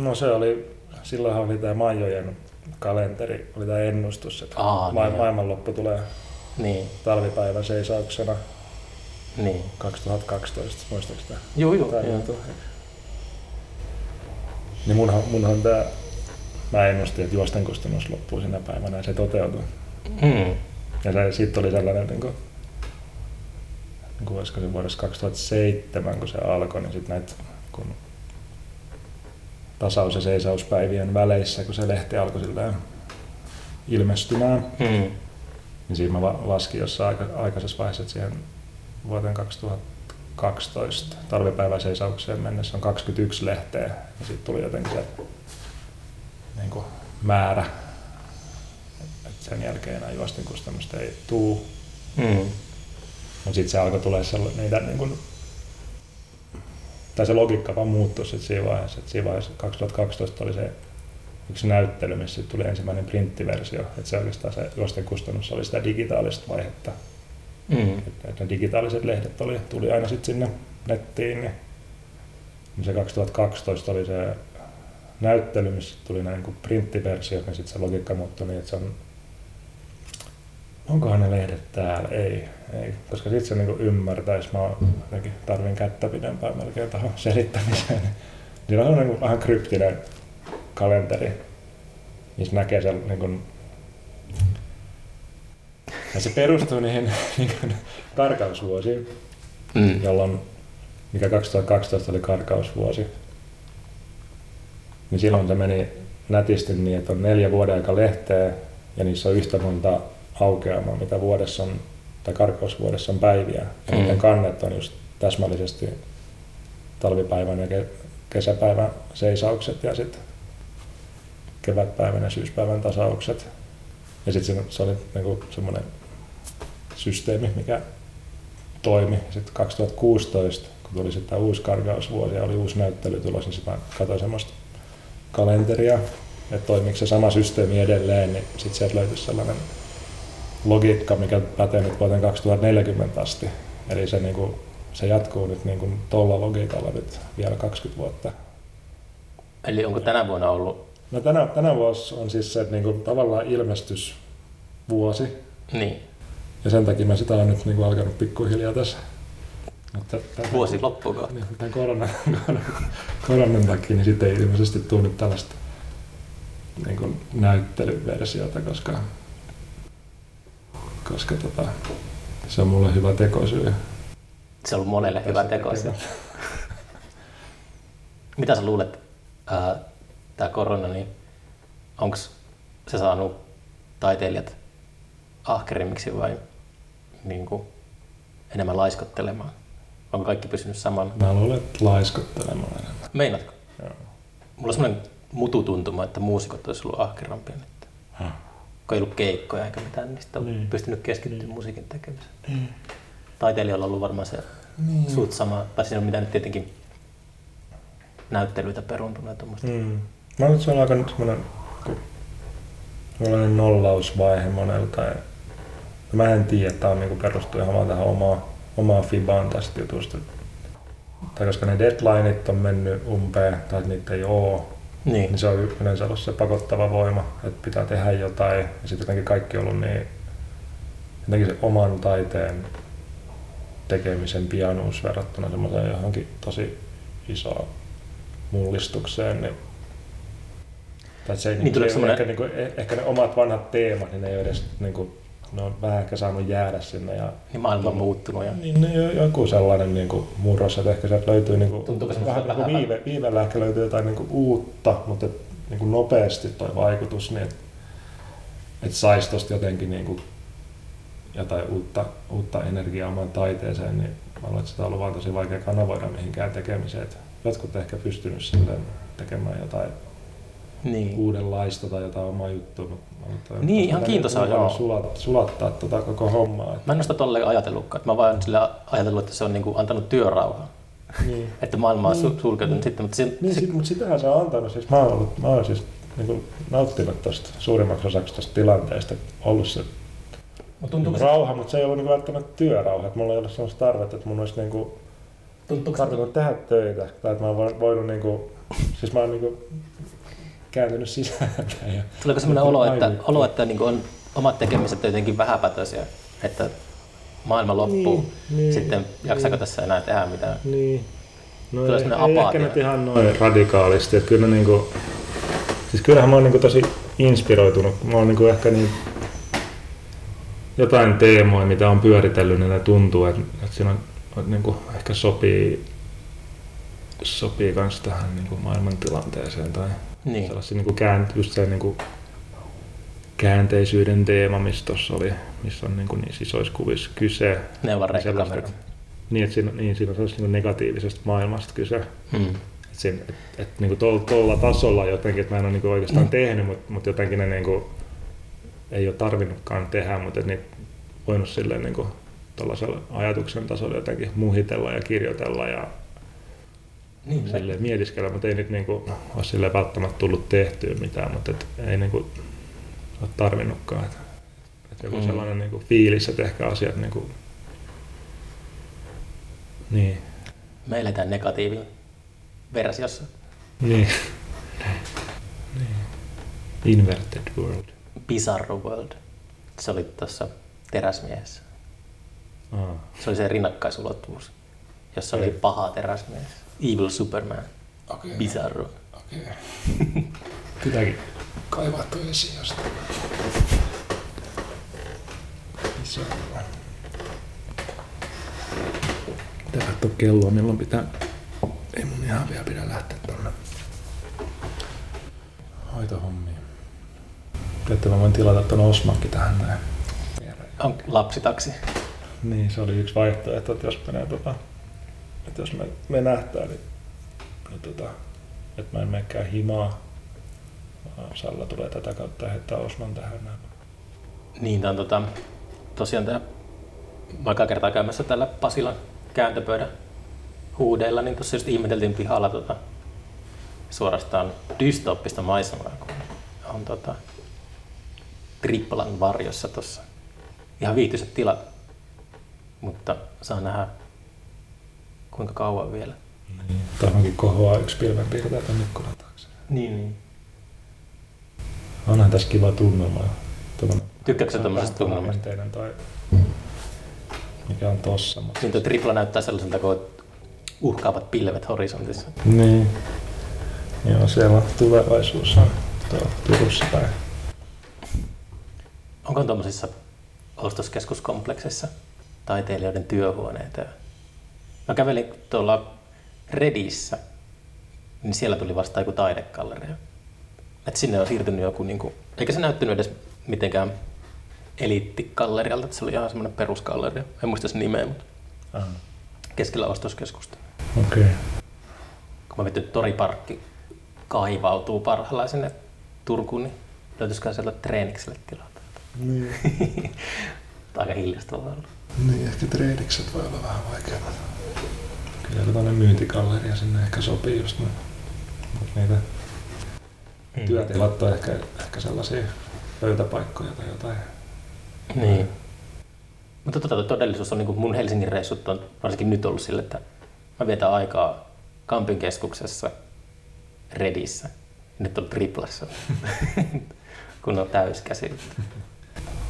No se oli, silloinhan oli tämä Majojen kalenteri, oli tämä ennustus, että Aa, ma- niin maailmanloppu tulee niin. talvipäivän seisauksena niin. 2012, muistaakseni Joo, joo. joo. Niin munhan, munhan tämä, mä ennustin, että juosten kustannus loppuu sinä päivänä ja se toteutui. Mm. Ja se, siitä oli sellainen, niin kuin, niin kuin olisiko se vuodessa 2007, kun se alkoi, niin sitten näitä kun tasaus- ja seisauspäivien väleissä, kun se lehti alkoi silleen ilmestymään, mm. niin siinä mä laskin jossain aika, aikaisessa vaiheessa, että siihen vuoteen 2012 talvipäiväseisaukseen mennessä on 21 lehteä ja sitten tuli jotenkin se niin kuin määrä, sen jälkeen enää juostin kustannusta ei tuu. Mm. Mutta sitten se alkoi tulee sellainen, niitä niin kuin, tai se logiikka vaan muuttui sitten siinä vaiheessa. Et siinä vaiheessa 2012 oli se yksi näyttely, missä tuli ensimmäinen printtiversio. Että se oikeastaan se juosten kustannus oli sitä digitaalista vaihetta. Mm. Että ne digitaaliset lehdet oli, tuli aina sitten sinne nettiin. Niin, se 2012 oli se näyttely, missä tuli näin niin printtiversio, niin sitten se logiikka muuttui niin, että se on onkohan ne lehdet täällä? Ei, ei. koska sitten se niinku ymmärtäisi. Mä jotenkin tarvin kättä pidempään melkein tuohon selittämiseen. (laughs) Siinä on niinku vähän kryptinen kalenteri, missä näkee sen niinku, ja se perustuu niihin (laughs) niinku, karkausvuosiin, Mm. jolloin, mikä 2012 oli karkausvuosi, niin silloin se meni nätisti niin, että on neljä vuoden aika lehteä ja niissä on yhtä monta aukeamaa, mitä vuodessa on, tai karkausvuodessa on päiviä. Ja Mm. niiden kannet on just täsmällisesti talvipäivän ja ke- kesäpäivän seisaukset ja sitten kevätpäivän ja syyspäivän tasaukset. Ja sitten se, se oli niinku semmoinen systeemi, mikä toimi. Sitten 2016, kun tuli sitten tämä uusi karkausvuosi ja oli uusi näyttely tulossa, niin sitten mä katsoin semmoista kalenteria, että toimiko se sama systeemi edelleen, niin sitten sieltä löytyisi sellainen logiikka, mikä pätee nyt vuoteen 2040 asti. Eli se, niin kuin, se jatkuu nyt niin kuin tuolla logiikalla nyt vielä 20 vuotta. Eli onko tänä vuonna ollut, No tänä, tänä vuosi on siis se niin kuin, tavallaan ilmestysvuosi, niin, ja sen takia mä sitä olen nyt niin kuin, alkanut pikkuhiljaa tässä. Mutta tämän- vuosi loppuuko? Niin, Tämän koronan, koronan, (laughs) koronan takia, niin sitten ei ilmeisesti tule nyt tällaista niin kuin näyttelyversiota, koska, koska tota, se on mulle hyvä tekosyy. Se on ollut monelle hyvä teko. se. (laughs) Mitä sä luulet, tämä korona, niin onko se saanut taiteilijat ahkerimmiksi vai niin kuin, enemmän laiskottelemaan? Onko kaikki pysynyt saman? Mä luulen, että laiskottelemaan enemmän. Meinaatko? Joo. Mulla on semmoinen mututuntuma, että muusikot olisi ollut ahkerampia nyt. Häh. Kun ei ollut keikkoja eikä mitään, niin sitten on Niin. pystynyt keskittymään musiikin tekemiseen. Taiteilijalla on ollut varmaan se Niin. suut sama, tai siinä on mitä nyt tietenkin näyttelyitä peruntunut ja tuommoista. Mm. Mä nyt se on aika nyt semmoinen sellainen nollausvaihe monelta. Ja mä en tiedä, että tämä on niinku perustuu ihan vaan tähän omaan, omaan fibaan tästä jutusta. Tai koska ne deadlineit on mennyt umpeen, tai niitä ei oo, Niin. niin se on yleensä ollut se pakottava voima, että pitää tehdä jotain. Ja sitten jotenkin kaikki on ollut niin, jotenkin se oman taiteen tekemisen pianuus verrattuna semmoiseen johonkin tosi isoon mullistukseen, niin tai se ei, Niin niin, se ei semmoinen- ehkä, niinku, eh- ehkä ne omat vanhat teemat, niin ne ei ole edes, niinku, ne on vähän ehkä saanut jäädä sinne. Ja, Niin maailma on muuttunut. Ja... niin, niin jo- joku sellainen niinku, murros, että ehkä sieltä löytyy niinku, Tuntuuko se vähän, vähän- vähän viive, viiveellä ehkä löytyy jotain niinku uutta, mutta et, niinku nopeasti toi vaikutus, niin että et saisi tosta jotenkin niinku, jotain uutta, uutta energiaa omaan taiteeseen, niin mä luulen, että sitä on ollut vaan tosi vaikea kanavoida mihinkään tekemiseen. Et jotkut ehkä pystynyt silleen tekemään jotain Niin. uudenlaista tai jotain omaa juttua. Mutta että Niin, ihan kiintoisaa, joo. Sulat, sulattaa tota koko hommaa. Et, Mä en ole sitä tolleen ajatellutkaan. Että mä vaan sillä ajatellut, että se on niinku antanut työrauhaa. niin. (laughs) Että maailma on Niin. su- sulkeutunut sitten, mutta se, Niin, se, sit, mutta sitähän se on antanut. Siis mä oon, ollut, mä oon siis niin kuin, nauttinut tosta suurimmaksi osaksi tästä tilanteesta. Ollut se tuntuuko se, rauha, mutta se ei ollut niin välttämättä työrauha. Että mulla ei ollut sellaista tarvetta, että mun olisi niin kuin, tuntuuko se, tarvinnut tehdä töitä. Tai että mä oon voinut, niin kuin, siis mä oon niin kuin, kääntynyt sisään. Ja, tuleeko sellainen olo, että, olo, että niinku on omat tekemiset jotenkin vähäpätöisiä? Että maailma loppuu. Niin, niin, sitten jaksaako tässä enää tehdä mitään? Niin. No Tulee ei, ei ehkä nyt ihan noin radikaalisti. Että kyllä niinku, siis kyllähän mä oon niinku tosi inspiroitunut. Mä oon niinku ehkä niin jotain teemoja, mitä on pyöritellyt, niin ne tuntuu, että, että siinä on, että niinku ehkä sopii sopii kans tähän niinku maailmantilanteeseen tai Niin. sellaisia niinku käänt, just se niinku käänteisyyden teema, missä tuossa oli, missä on niinku niissä isoissa kuvissa kyse. Niin sellaista, rekkakamera. Niin, että siinä, niin, siinä olisi niin negatiivisesta maailmasta kyse. Mm. Et siinä, et, et, niin tuolla, tuolla tasolla jotenkin, että mä en ole niin oikeastaan tehnyt, mutta, mutta jotenkin ne niin kuin, ei ole tarvinnutkaan tehdä, mutta että niitä voinut silleen niin kuin, ajatuksen tasolla jotenkin muhitella ja kirjoitella ja Niin, silleen mietiskellä, mutta ei nyt niin kuin, ole silleen välttämättä tullut tehtyä mitään, mutta et, ei niin kuin, ole tarvinnutkaan. Et, et joku Mm. sellainen niin kuin, fiilis, että ehkä asiat niin kuin, niin, me eletään negatiivin versiossa. niin. niin. Inverted world. Bizarro World. Se oli tuossa teräsmiehessä. Aa. Se oli se rinnakkaisulottuvuus, jossa oli Ei. paha teräsmies. Evil Superman. Okei. Bizarro. Okei. (laughs) Pitääkin kaivaa toi esiin jostain. Bizarro. Pitää katsoa kelloa, milloin pitää... Ei mun ihan vielä pidä lähteä tonne hoitohommiin. Että mä voin tilata ton Osmakki tähän näin. On lapsitaksi. Niin, se oli yksi vaihtoehto, että jos menee tota, että jos me, me nähtää, niin, niin tota, että mä en menekään himaa, vaan Salla tulee tätä kautta heittää Osman tähän näin. Niin, on tota, tosiaan tää, mä kertaa käymässä tällä Pasilan kääntöpöydän huudeilla, niin tuossa just ihmeteltiin pihalla tota, suorastaan dystooppista maisemaa, kun on tota, Triplan varjossa tuossa. Ihan viihtyiset tilat, mutta saa nähdä kuinka kauan vielä. Niin. Tämäkin kohoaa yksi pilvenpiirtäjä tänne ikkunan taakse. Niin, niin. Onhan tässä kiva tunnelma. Tykkäätkö sä tommosesta tunnelmasta? toi, mikä on tossa. Mutta... Niin tuo tripla näyttää sellaiselta, kun uhkaavat pilvet horisontissa. Niin. Joo, siellä on tulevaisuus on tuolla Turussa päin. Onko tuommoisissa ostoskeskuskomplekseissa taiteilijoiden työhuoneita? Mä kävelin tuolla Redissä, niin siellä tuli vasta joku taidegalleria. Et sinne on siirtynyt joku, niinku, eikä se näyttänyt edes mitenkään eliittigallerialta, että se oli ihan semmoinen perusgalleria. En muista sen nimeä, mutta Ah. keskellä ostoskeskusta. Okei. Okay. Kun mä vittu toriparkki kaivautuu parhaillaan sinne Turkuun, niin löytyisikö sieltä treenikselle tilaa? Niin. (laughs) Aika hiljasta voi olla. niin, ehkä treidikset voi olla vähän vaikeammat. Kyllä tällainen myyntigalleria sinne ehkä sopii just noin. Mut niitä Mm. työtilat on ehkä, ehkä sellaisia pöytäpaikkoja tai jotain. Niin. Mutta tota, todellisuus on niin kuin mun Helsingin reissut on varsinkin nyt ollut sille, että mä vietän aikaa Kampin keskuksessa Redissä. Nyt on triplassa, (laughs) kun on täyskäsi.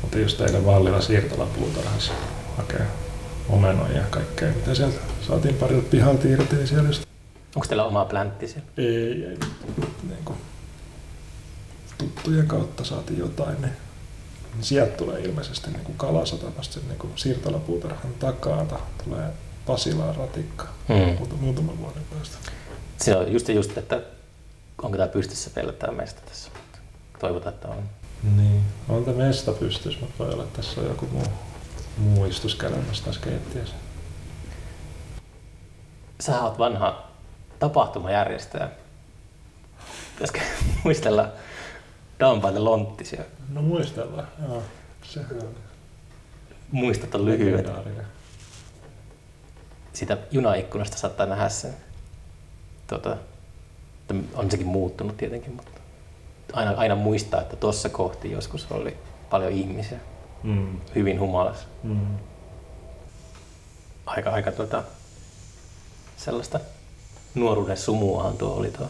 Mutta just teidän vallilla siirtolapuutarhassa hakee omenoja ja kaikkea, mitä sieltä saatiin parilta pihalta irti, niin siellä just Onko teillä oma pläntti siellä? ei, ei niin kuin, tuttujen kautta saatiin jotain, niin, niin sieltä tulee ilmeisesti niin kuin Kalasatamasta sen niin kuin siirtolapuutarhan takaa tulee Pasilaan ratikka Hmm. muuta, muutaman vuoden päästä. Se on just just, että onko tämä pystyssä vielä tämä meistä tässä. Toivotaan, että on. Niin, on tämä mesta pystys, mutta voi olla, että tässä on joku muu, muu istuskäymässä tässä keittiössä. Sä oot vanha tapahtumajärjestäjä. Pitäisikö muistella Down Lonttisia? No muistellaan, joo. Sehän on Muistata lyhyen. legendaarinen. Siitä junaikkunasta saattaa nähdä sen. Tota, että on sekin muuttunut tietenkin, mutta aina, aina muistaa, että tuossa kohti joskus oli paljon ihmisiä. Mm. Hyvin humalassa. Mm. Aika, aika tota, sellaista nuoruuden sumuahan tuo oli tuo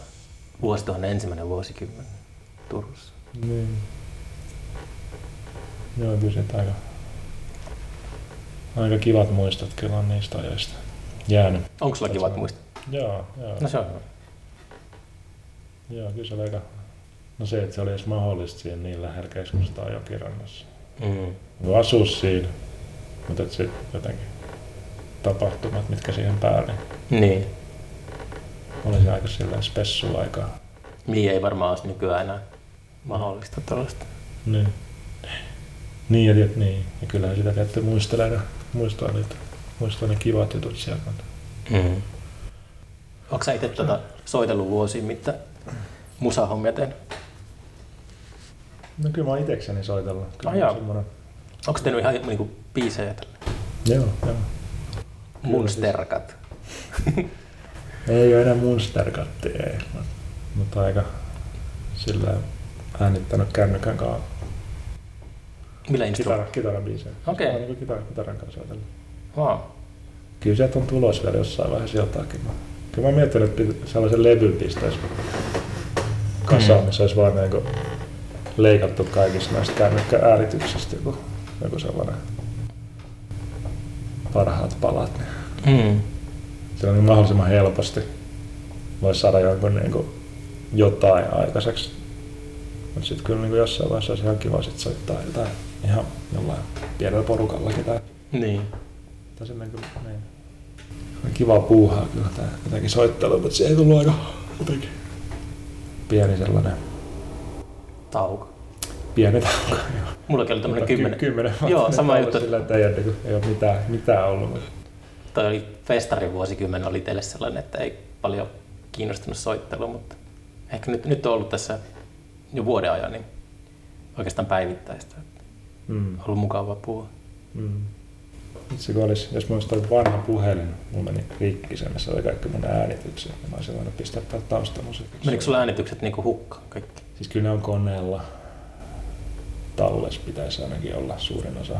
vuosituhannen ensimmäinen vuosikymmen Turussa. Niin. Joo, kyllä se aika, aika kivat muistot kyllä on niistä ajoista jäänyt. Onko sulla kivat muistot? Joo, joo. No se on hyvä. Joo, kyllä se oli aika... No se, että se oli edes mahdollista siihen niin lähellä keskustaa jokirannassa. Mm. Voi asua siinä, mutta se jotenkin tapahtumat, mitkä siihen päälle, Niin. oli se aika silleen spessu aikaa. Niin ei varmaan olisi nykyään enää mahdollista tuollaista. Niin. Niin, ja, niin. ja kyllähän sitä tietty muistelee ja muistaa niitä muista ne kivat jutut sieltä. Mm. Onko sä itse tuota soitellut vuosiin mitä musahommia tehnyt? No kyllä mä oon itekseni soitellut. Kyllä Ah, joo. semmonen... Onko tehnyt ihan niinku biisejä tällä? Joo, joo. Munsterkat. (laughs) Ei ole enää Munsterkatti, ei. Mut- Mutta aika sillä äänittänyt kännykän kanssa Millä kitara, instrumentilla? kitarabiisejä. Okei. Mä oon niinku kitaran, kanssa soitellut. Wow. Kyllä sieltä on tulos vielä jossain vaiheessa jotakin. Kyllä mä oon miettinyt, että sellaisen levyn pistäisi kasaan, Mm. missä olisi vaan niinku leikattu kaikista näistä kännykkääänityksistä joku, joku sellainen parhaat palat. Niin Mm. sillä niin mahdollisimman helposti voisi saada jonkun niinku jotain aikaiseksi. Mutta sitten kyllä niinku jossain vaiheessa olisi ihan kiva sit soittaa jotain ihan jollain pienellä porukallakin tai Niin. tai semmoinen kyllä, niin. On kiva puuhaa kyllä tää jotenkin soittelu, mutta se ei tullut aika jotenkin pieni sellainen, Tauko. Joo. (laughs) Mullakin oli ky- kymmenen. kymmenen Joo, sama juttu. Sillä, että ei, ole ei ole mitään, mitään ollut. Mutta Toi oli festarin vuosikymmen oli teille sellainen, että ei paljon kiinnostunut soittelu, mutta ehkä nyt, nyt on ollut tässä jo vuoden ajan niin oikeastaan päivittäistä. mm, ollut mukavaa puhua. mm. Itse kun olisi, jos olisi toi vanha puhelin, mulla meni rikki sen, missä oli kaikki mun äänitykset, niin mä olisin voinut pistää taustamusiikiksi. Menikö sulla äänitykset niinku hukkaan kaikki? Siis kyllä ne on koneella. Talles pitäisi ainakin olla suurin osa.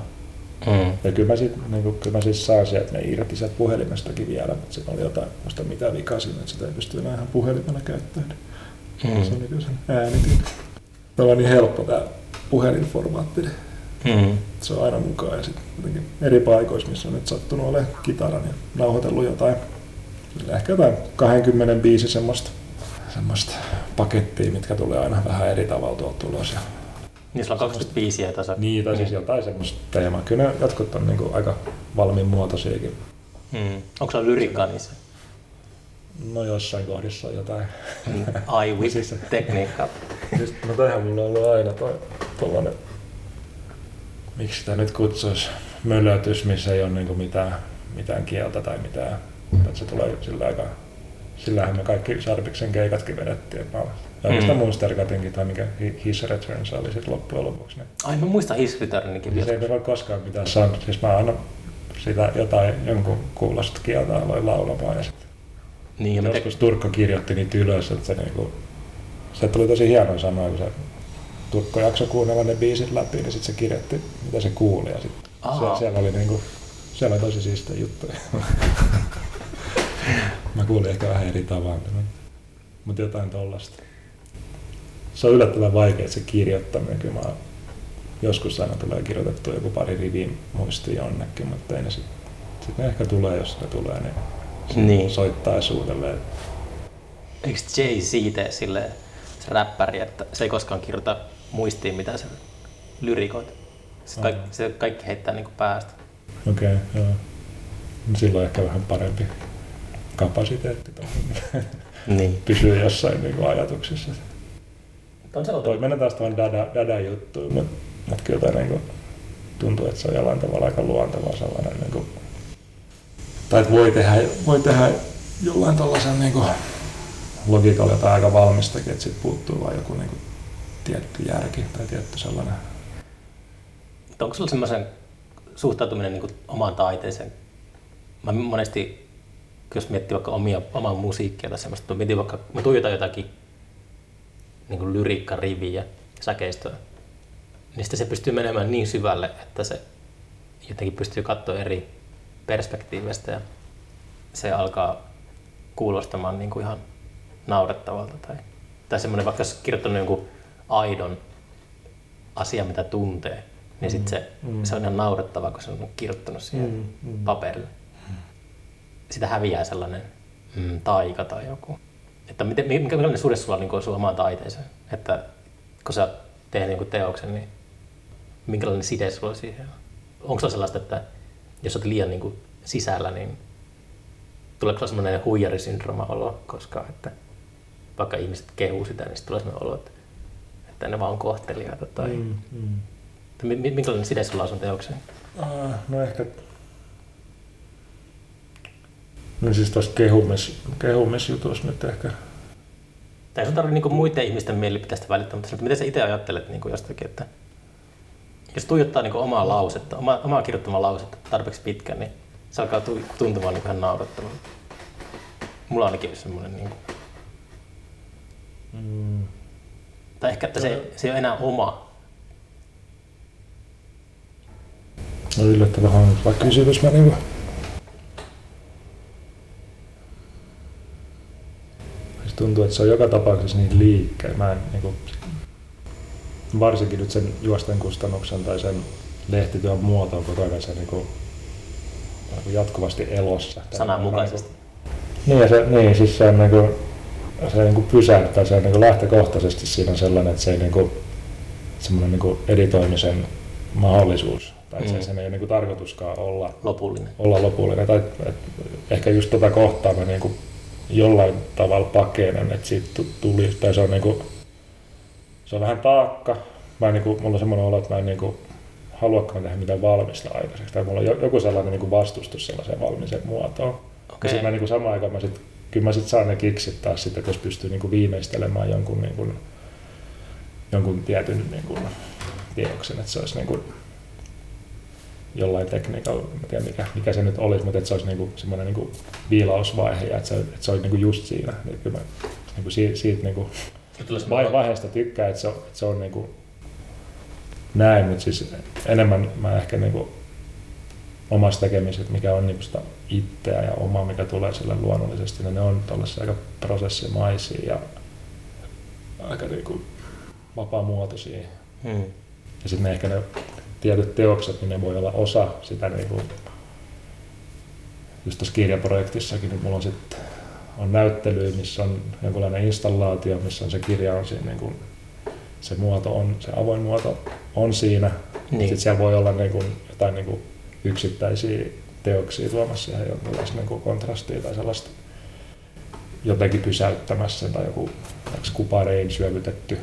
Mm. Ja kyllä mä, sit, niin kuin, kyllä mä siis saan sieltä ne irti sieltä puhelimestakin vielä, mutta siinä oli jotain, muista mitä vikaa siinä, että sitä ei pysty enää ihan puhelimena käyttämään. Mm. Se on Mm. niin sen äänitin. Tämä on niin helppo tämä puhelinformaatti, Mm. se on aina mukaan. Ja sitten eri paikoissa, missä on nyt sattunut olemaan kitara, niin nauhoitellut jotain, ehkä jotain 20 biisi semmoista, semmoista pakettia, mitkä tulee aina vähän eri tavalla tuolta ulos. Ja Niin sulla on 25 ja tasa. niin, tai siis jotain semmoista teemaa. Kyllä ne jotkut on niinku aika valmiin muotoisiakin. Mm. Onko sulla lyrikkaa niissä? No jossain kohdissa on jotain. Mm. Ai (laughs) with Siis- tekniikka. Siis, no toihan mulla on ollut aina toi tollanen, miksi sitä nyt kutsuisi, mölötys, missä ei ole niinku mitään, mitään kieltä tai mitään. Että se tulee sillä aika, sillähän me kaikki Sarpiksen keikatkin vedettiin. Mä, ja oikeastaan Mm. Munsterkatinkin tai mikä Hi- His Returns oli sitten loppujen lopuksi. Niin. Ai mä muistan His Returninkin Siis ei vielä. me voi koskaan mitään sanoa. Siis mä aina sitä jotain jonkun kuulosta kieltä aloin laulamaan ja sitten Niin, ja mä te- Joskus Turkko kirjoitti niitä ylös, että se, niinku, se tuli tosi hienoa sanoa, kun se Turkko jaksoi kuunnella ne biisit läpi, niin sitten se kirjoitti, mitä se kuuli. Ja sit se, siellä, oli niinku, siellä oli tosi siistejä juttuja. (laughs) Mä kuulin ehkä vähän eri tavalla, mutta jotain tollasta. Se on yllättävän vaikea se kirjoittaminen. Kyllä mä joskus aina tulee kirjoitettua joku pari riviin muistiin jonnekin, mutta ei ne sitten sit ne ehkä tulee, jos ne tulee, niin Niin. soittaisi uudelleen. Eikö Jay-Z tee silleen, se räppäri, että se ei koskaan kirjoita muistiin mitään sen lyrikoita. Sitten kaikki, se kaikki heittää niinku päästä. Okei, okay, joo. No Silloin ehkä vähän parempi kapasiteetti. Niin. pysyy jossain niin ajatuksissa. On se Toi mennään taas tuohon dada, dada juttuun, mutta mut kyllä toi, niin kuin, tuntuu, että se on jollain tavalla aika luonteva sellainen, niin kuin, tai että voi tehdä, voi tehdä jollain tällaisen niin kuin, logiikalla jotain aika valmistakin, että siitä puuttuu vain joku niin kuin, tietty järki tai tietty sellainen. Mutta onko sulla semmoisen suhtautuminen niin omaan taiteeseen? Mä monesti, jos miettii vaikka omia, omaa musiikkia tai semmoista, mietin vaikka, mä tuijotan jotakin niin lyriikkariviä, säkeistöä, niin sitten se pystyy menemään niin syvälle, että se jotenkin pystyy katsoa eri perspektiiveistä ja se alkaa kuulostamaan niin kuin ihan naurettavalta. Tai, tai semmoinen, vaikka jos kirjoittanut jonkun aidon asia, mitä tuntee, niin sitten se, Mm. se on ihan naurettavaa, kun se on kirjoittanut siihen Mm, mm. paperille. Sitä häviää sellainen mm, taika tai joku. Että miten, mikä millainen suhde sulla on niin sun omaan taiteeseen? Että kun sä teet niin teoksen, niin minkälainen side sulla siihen on? Onko sulla sellaista, että jos olet liian niin kuin sisällä, niin tuleeko sulla semmoinen huijarisyndrooma olo koskaan, että vaikka ihmiset kehuu sitä, niin tulee semmoinen olo, että, että ne vaan on kohteliaita tai Mm, mm. minkälainen side sulla on sun teokseen? Ah, no ehkä No siis tuossa kehumis, kehumisjutussa nyt ehkä. Tai sun tarvitse niin muiden ihmisten mielipiteistä välittää, mutta miten sä itse ajattelet niin kuin jostakin, että jos tuijottaa niin omaa lausetta, omaa, omaa kirjoittamaa lausetta tarpeeksi pitkän, niin se alkaa tuntumaan niin ihan naurattavalta. Mulla ainakin semmoinen niin kuin... mm. Tai ehkä, että se, se ei ole enää oma. No yllättävän hankala kysymys. Mä niin tuntuu, että se on joka tapauksessa niin liikkeen. Mä en, niin kuin, varsinkin nyt sen juosten kustannuksen tai sen lehtityön muoto on koko ajan se niin kuin, jatkuvasti elossa. Sananmukaisesti. Niin, ja se, niin, siis se on niin kuin, se niin kuin pysäyttää, se on niin kuin lähtökohtaisesti siinä on sellainen, että se ei niin kuin, semmoinen niin kuin editoimisen mahdollisuus, tai mm. se, sen ei ole niin kuin tarkoituskaan olla lopullinen. Olla lopullinen. Tai, et, ehkä just tätä tota kohtaa mä niin kuin jollain tavalla pakenen, että siitä tuli, tai se on, niinku, se on vähän taakka. Mä niinku, mulla on semmoinen olo, että mä en niinku, haluakaan tehdä mitään valmista aikaiseksi. Tai mulla on joku sellainen niinku vastustus sellaiseen valmiiseen muotoon. Okay. Ja mä niinku samaan aikaan mä sit, kyllä mä sit saan ne kiksit taas sit, että jos pystyy niinku viimeistelemään jonkun, niinku, jonkun tietyn niinku, teoksen, että se olisi niinku, jollain tekniikalla, en tiedä mikä, mikä se nyt olisi, mutta että se olisi niinku semmoinen niinku viilausvaihe ja että se, että se olisi niinku just siinä. Niin kyllä mä niinku siitä, siitä niinku vaiheesta tykkään, että se on, että se on niinku näin, mutta siis enemmän mä ehkä niinku omassa tekemisessä, mikä on niinku sitä itseä ja omaa, mikä tulee sille luonnollisesti, niin ne on tuollaisia aika prosessimaisia ja aika niinku vapaamuotoisia. Hmm. Ja sitten ne ehkä ne tietyt teokset, niin ne voi olla osa sitä niin kuin, just tuossa kirjaprojektissakin, niin mulla on sitten on näyttely, missä on jonkinlainen installaatio, missä on se kirja on siinä, niin kuin, se muoto on, se avoin muoto on siinä. Niin. Sitten siellä voi olla niin kuin, jotain niin kuin yksittäisiä teoksia tuomassa siihen jonkinlaista niin kontrastia tai sellaista jotenkin pysäyttämässä tai joku kuparein syövytetty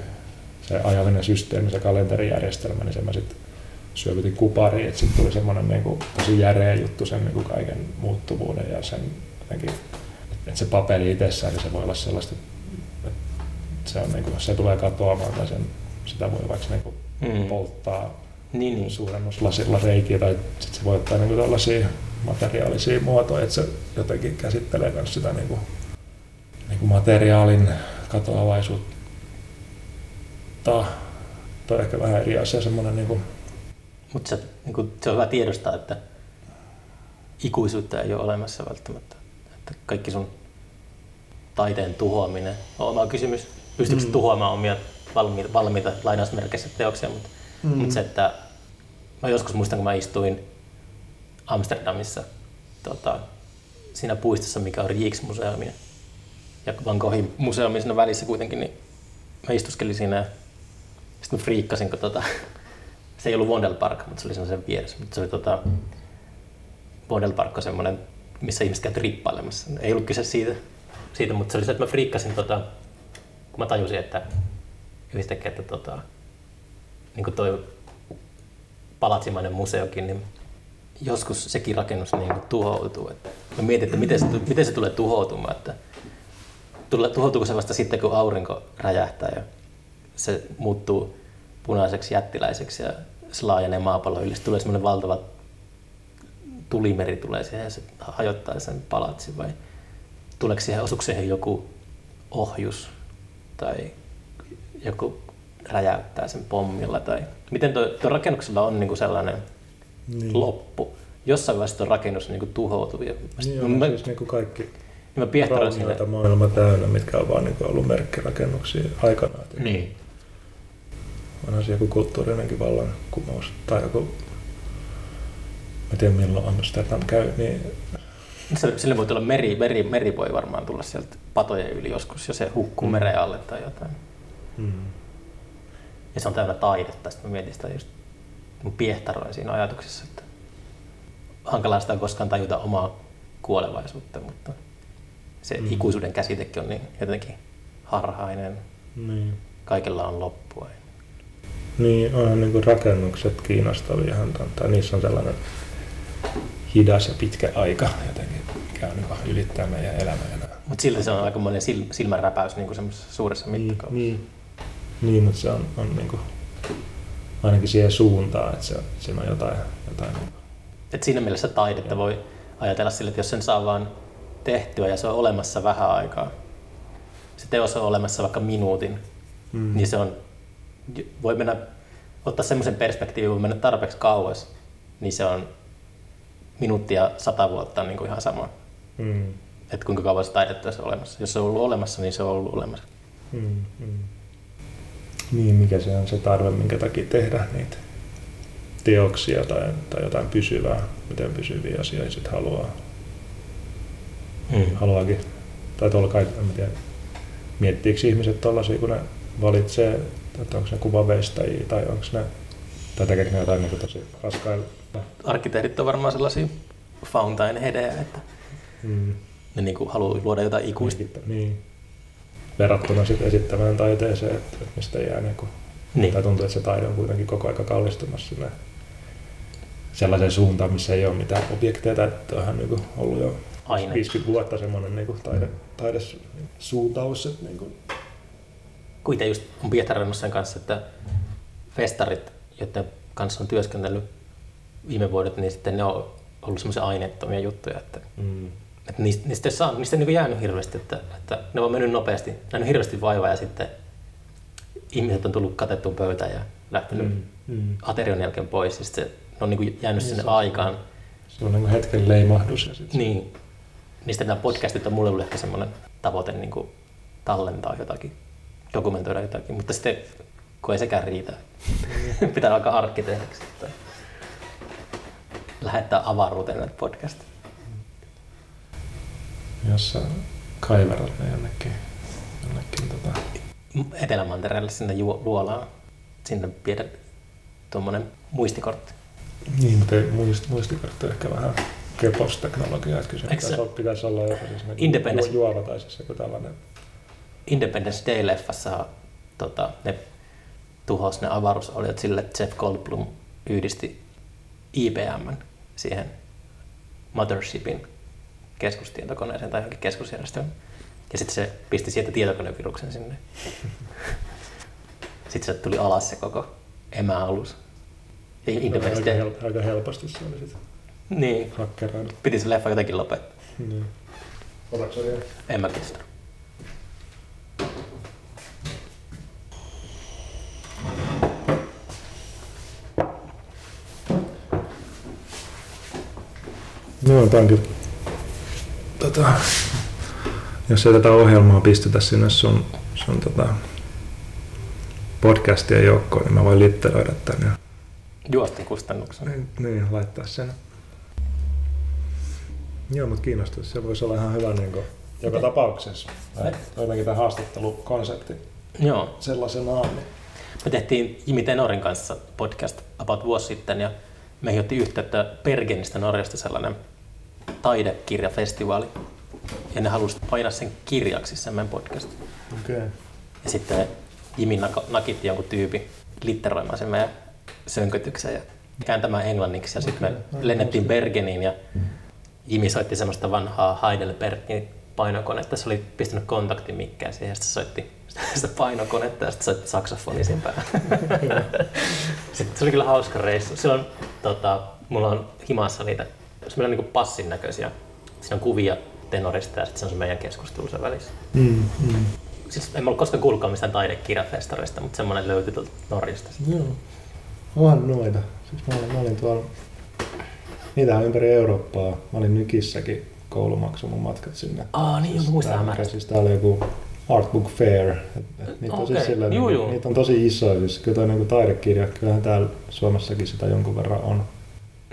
se ajallinen systeemi, se kalenterijärjestelmä, niin se mä sitten syövytin kupariin, että sitten tuli semmoinen niin kuin, tosi järeä juttu sen niin kuin kaiken muuttuvuuden ja sen jotenkin, että se paperi itsessään, niin se voi olla sellaista, että se, on, niin kuin, se tulee katoamaan tai sen, sitä voi vaikka niin kuin, mm. polttaa niin, niin. suurennuslasilla reikiä tai sitten se voi ottaa niin kuin tällaisia materiaalisia muotoja, että se jotenkin käsittelee myös sitä niin kuin, niin kuin materiaalin katoavaisuutta. Tuo on ehkä vähän eri asia, semmoinen niin kuin, mutta se, niin se on hyvä tiedostaa, että ikuisuutta ei ole olemassa välttämättä. Että kaikki sun taiteen tuhoaminen on oma kysymys. Pystyykö mm. tuhoamaan omia valmiita, valmiita lainausmerkeissä teoksia, mutta, mm. mutta se, että mä joskus muistan, kun mä istuin Amsterdamissa tota, siinä puistossa, mikä on Rijksmuseumi ja Van Goghin museumi siinä välissä kuitenkin, niin mä istuskelin siinä ja sitten mä friikkasin, kun tota, se ei ollut Wondel Park, mutta se oli sen vieressä. Mutta se oli tota, Wondel Park on semmoinen, missä ihmiset käyvät rippailemassa. Ei ollut kyse siitä, siitä mutta se oli se, että mä friikkasin, tota, kun mä tajusin, että yhtäkkiä, että tota, niin kuin toi palatsimainen museokin, niin joskus sekin rakennus niin kuin tuhoutuu. Että mä mietin, että miten se, miten se tulee tuhoutumaan. Että tuhoutuuko se vasta sitten, kun aurinko räjähtää ja se muuttuu punaiseksi jättiläiseksi ja se laajenee maapallon yli. tulee semmoinen valtava tulimeri tulee siihen ja se hajottaa sen palatsin vai tuleeko siihen, osuuko siihen joku ohjus tai joku räjäyttää sen pommilla tai miten tuo, tuo rakennuksella on niinku sellainen niin. loppu. Jossain vaiheessa tuo rakennus niinku tuhoutuu. Ja niin on, mä, siis niinku kaikki niin mä maailma täynnä, mitkä on vaan niinku ollut merkkirakennuksia aikanaan. Niin onhan se joku kulttuurinenkin vallankumous tai joku, mä tiedän milloin Amsterdam käy, niin Sille voi tulla meri, meri, meri voi varmaan tulla sieltä patojen yli joskus, ja se hukkuu mm. mereen alle tai jotain. Mm. Ja se on täynnä taidetta. Sitten mä mietin sitä just, mun piehtaroin siinä ajatuksessa, että hankalaa sitä koskaan tajuta omaa kuolevaisuutta, mutta se mm. ikuisuuden käsitekin on niin jotenkin harhainen. Niin. Kaikella on loppua. Niin, onhan niin rakennukset kiinnostavia, tai niissä on sellainen hidas ja pitkä aika jotenkin käy niin ylittää meidän elämä enää. Mutta silti se on aika monen sil, silmänräpäys niin semmoisessa suuressa mittakaavassa. Niin, niin mutta se on, on niin kuin, ainakin siihen suuntaan, että se, siinä on jotain, jotain niin Et siinä mielessä taidetta voi ajatella sille, että jos sen saa vaan tehtyä ja se on olemassa vähän aikaa, se teos on olemassa vaikka minuutin, mm. niin se on, voi mennä, ottaa semmoisen perspektiivin, voi mennä tarpeeksi kauas, niin se on minuuttia sata vuotta niin kuin ihan sama. Mm. Että kuinka kauan se taidetta on olemassa. Jos se on ollut olemassa, niin se on ollut olemassa. Mm, mm. Niin, mikä se on se tarve, minkä takia tehdä niitä teoksia tai, tai jotain pysyvää, miten pysyviä asioita sitten haluaa. Mm. Haluaakin. Tai tuolla kai, en tiedä, miettiikö ihmiset tuollaisia, kun ne valitsee, että onko ne kuvaveistajia tai onko ne, tai tekeekö ne jotain niin tosi raskailla. Arkkitehdit on varmaan sellaisia fountain-headejä, että mm. ne niin kuin haluaa luoda jotain ikuista. Niin, niin. Verrattuna sitten esittämään taiteeseen, että, että mistä jää niin kuin, niin. tai tuntuu, että se taide on kuitenkin koko aika kallistumassa sinne sellaiseen suuntaan, missä ei ole mitään objekteja, että onhan niin kuin ollut jo Aine. 50 vuotta semmoinen niin kuin taide, taidesuuntaus. Että niin kuin. Kuita just on Pietarin sen kanssa, että festarit, joiden kanssa on työskennellyt viime vuodet, niin sitten ne on ollut semmoisia aineettomia juttuja, että, mm. että niistä, niistä, ei saa, niistä ei niin jäänyt hirveästi, että, että ne on mennyt nopeasti, nähnyt hirveästi vaivaa ja sitten ihmiset on tullut katettuun pöytään ja lähtenyt mm. Mm. aterion jälkeen pois ja sitten ne on niin jäänyt niin sinne se, aikaan. Se on niin hetken leimahdus. Ja sit niin, Niistä nämä podcastit on mulle ollut ehkä semmoinen tavoite niin kuin tallentaa jotakin, dokumentoida jotakin, mutta sitten kun ei sekään riitä, (laughs) pitää alkaa arkkitehdiksi tai lähettää avaruuteen näitä podcastia. Jos sä kaiverat ne jonnekin, jonnekin tota... Etelämantereelle sinne luolaan, sinne viedä tuommoinen muistikortti. Niin, mutta muist, muistikortti on ehkä vähän keposteknologiaa, että kyllä se pitäisi, olla, pitäisi olla jopa siis Independence, juova tai siis joku tällainen. Independence Day-leffassa tota, ne tuhos ne avaruusolijat sille, että Jeff Goldblum yhdisti IBM siihen Mothershipin keskustietokoneeseen tai johonkin keskusjärjestelmään. Ja sitten se pisti sieltä tietokoneviruksen sinne. (laughs) sitten se tuli alas se koko emäalus. Ja Independence Day. Aika, aika helposti se oli sitten. Niin. Hakkeroida. Piti se leffa jotenkin lopettaa. Niin. Otatko vielä? En mä kestä. Joo, tämä on kyllä... Tota, jos ei tätä ohjelmaa pistetä sinne sun, sun tota, podcastien joukkoon, niin mä voin litteroida tänne. Juosten kustannuksen. Niin, niin, laittaa sen Joo, mutta kiinnostaisi. Se voisi olla ihan hyvä niin kuin, joka tapauksessa. Jotenkin tämä haastattelukonsepti Joo. sellaisenaan. Niin. Me tehtiin Jimi Tenorin kanssa podcast about vuosi sitten ja me otti yhteyttä Bergenistä Norjasta sellainen taidekirjafestivaali. Ja ne halusivat painaa sen kirjaksi sen meidän podcast. Okay. Ja sitten Jimi nakitti jonkun tyypin litteroimaan sen meidän sönkötyksen ja kääntämään englanniksi. Ja sitten me lennettiin Bergeniin ja Jimi soitti semmoista vanhaa Heidelbergin painokonetta. Se oli pistänyt kontaktimikkään siihen ja sitten soitti (laughs) sitä painokonetta ja sitten soitti saksofoni siinä päällä. (laughs) sitten se oli kyllä hauska reissu. Silloin tota, mulla on himassa niitä, jos meillä on niin passin näköisiä, siinä on kuvia tenorista ja sitten se on se meidän keskustelu sen välissä. Mm, mm. Siis en ollut koskaan kuullutkaan mistään taidekirjafestareista, mutta semmoinen löytyi tuolta Norjasta. Joo. On noita. Siis mä olin, mä olin tuolla Niitä on ympäri Eurooppaa. Mä olin Nykissäkin koulumaksu mun matkat sinne. Aa, niin siis muistaa mä. Siis tää oli joku Artbook Fair. Et, et niitä, okay. on siis sillä, juu, juu. niitä on tosi isoja. Siis kyllä toi niinku taidekirja, kyllähän täällä Suomessakin sitä jonkun verran on.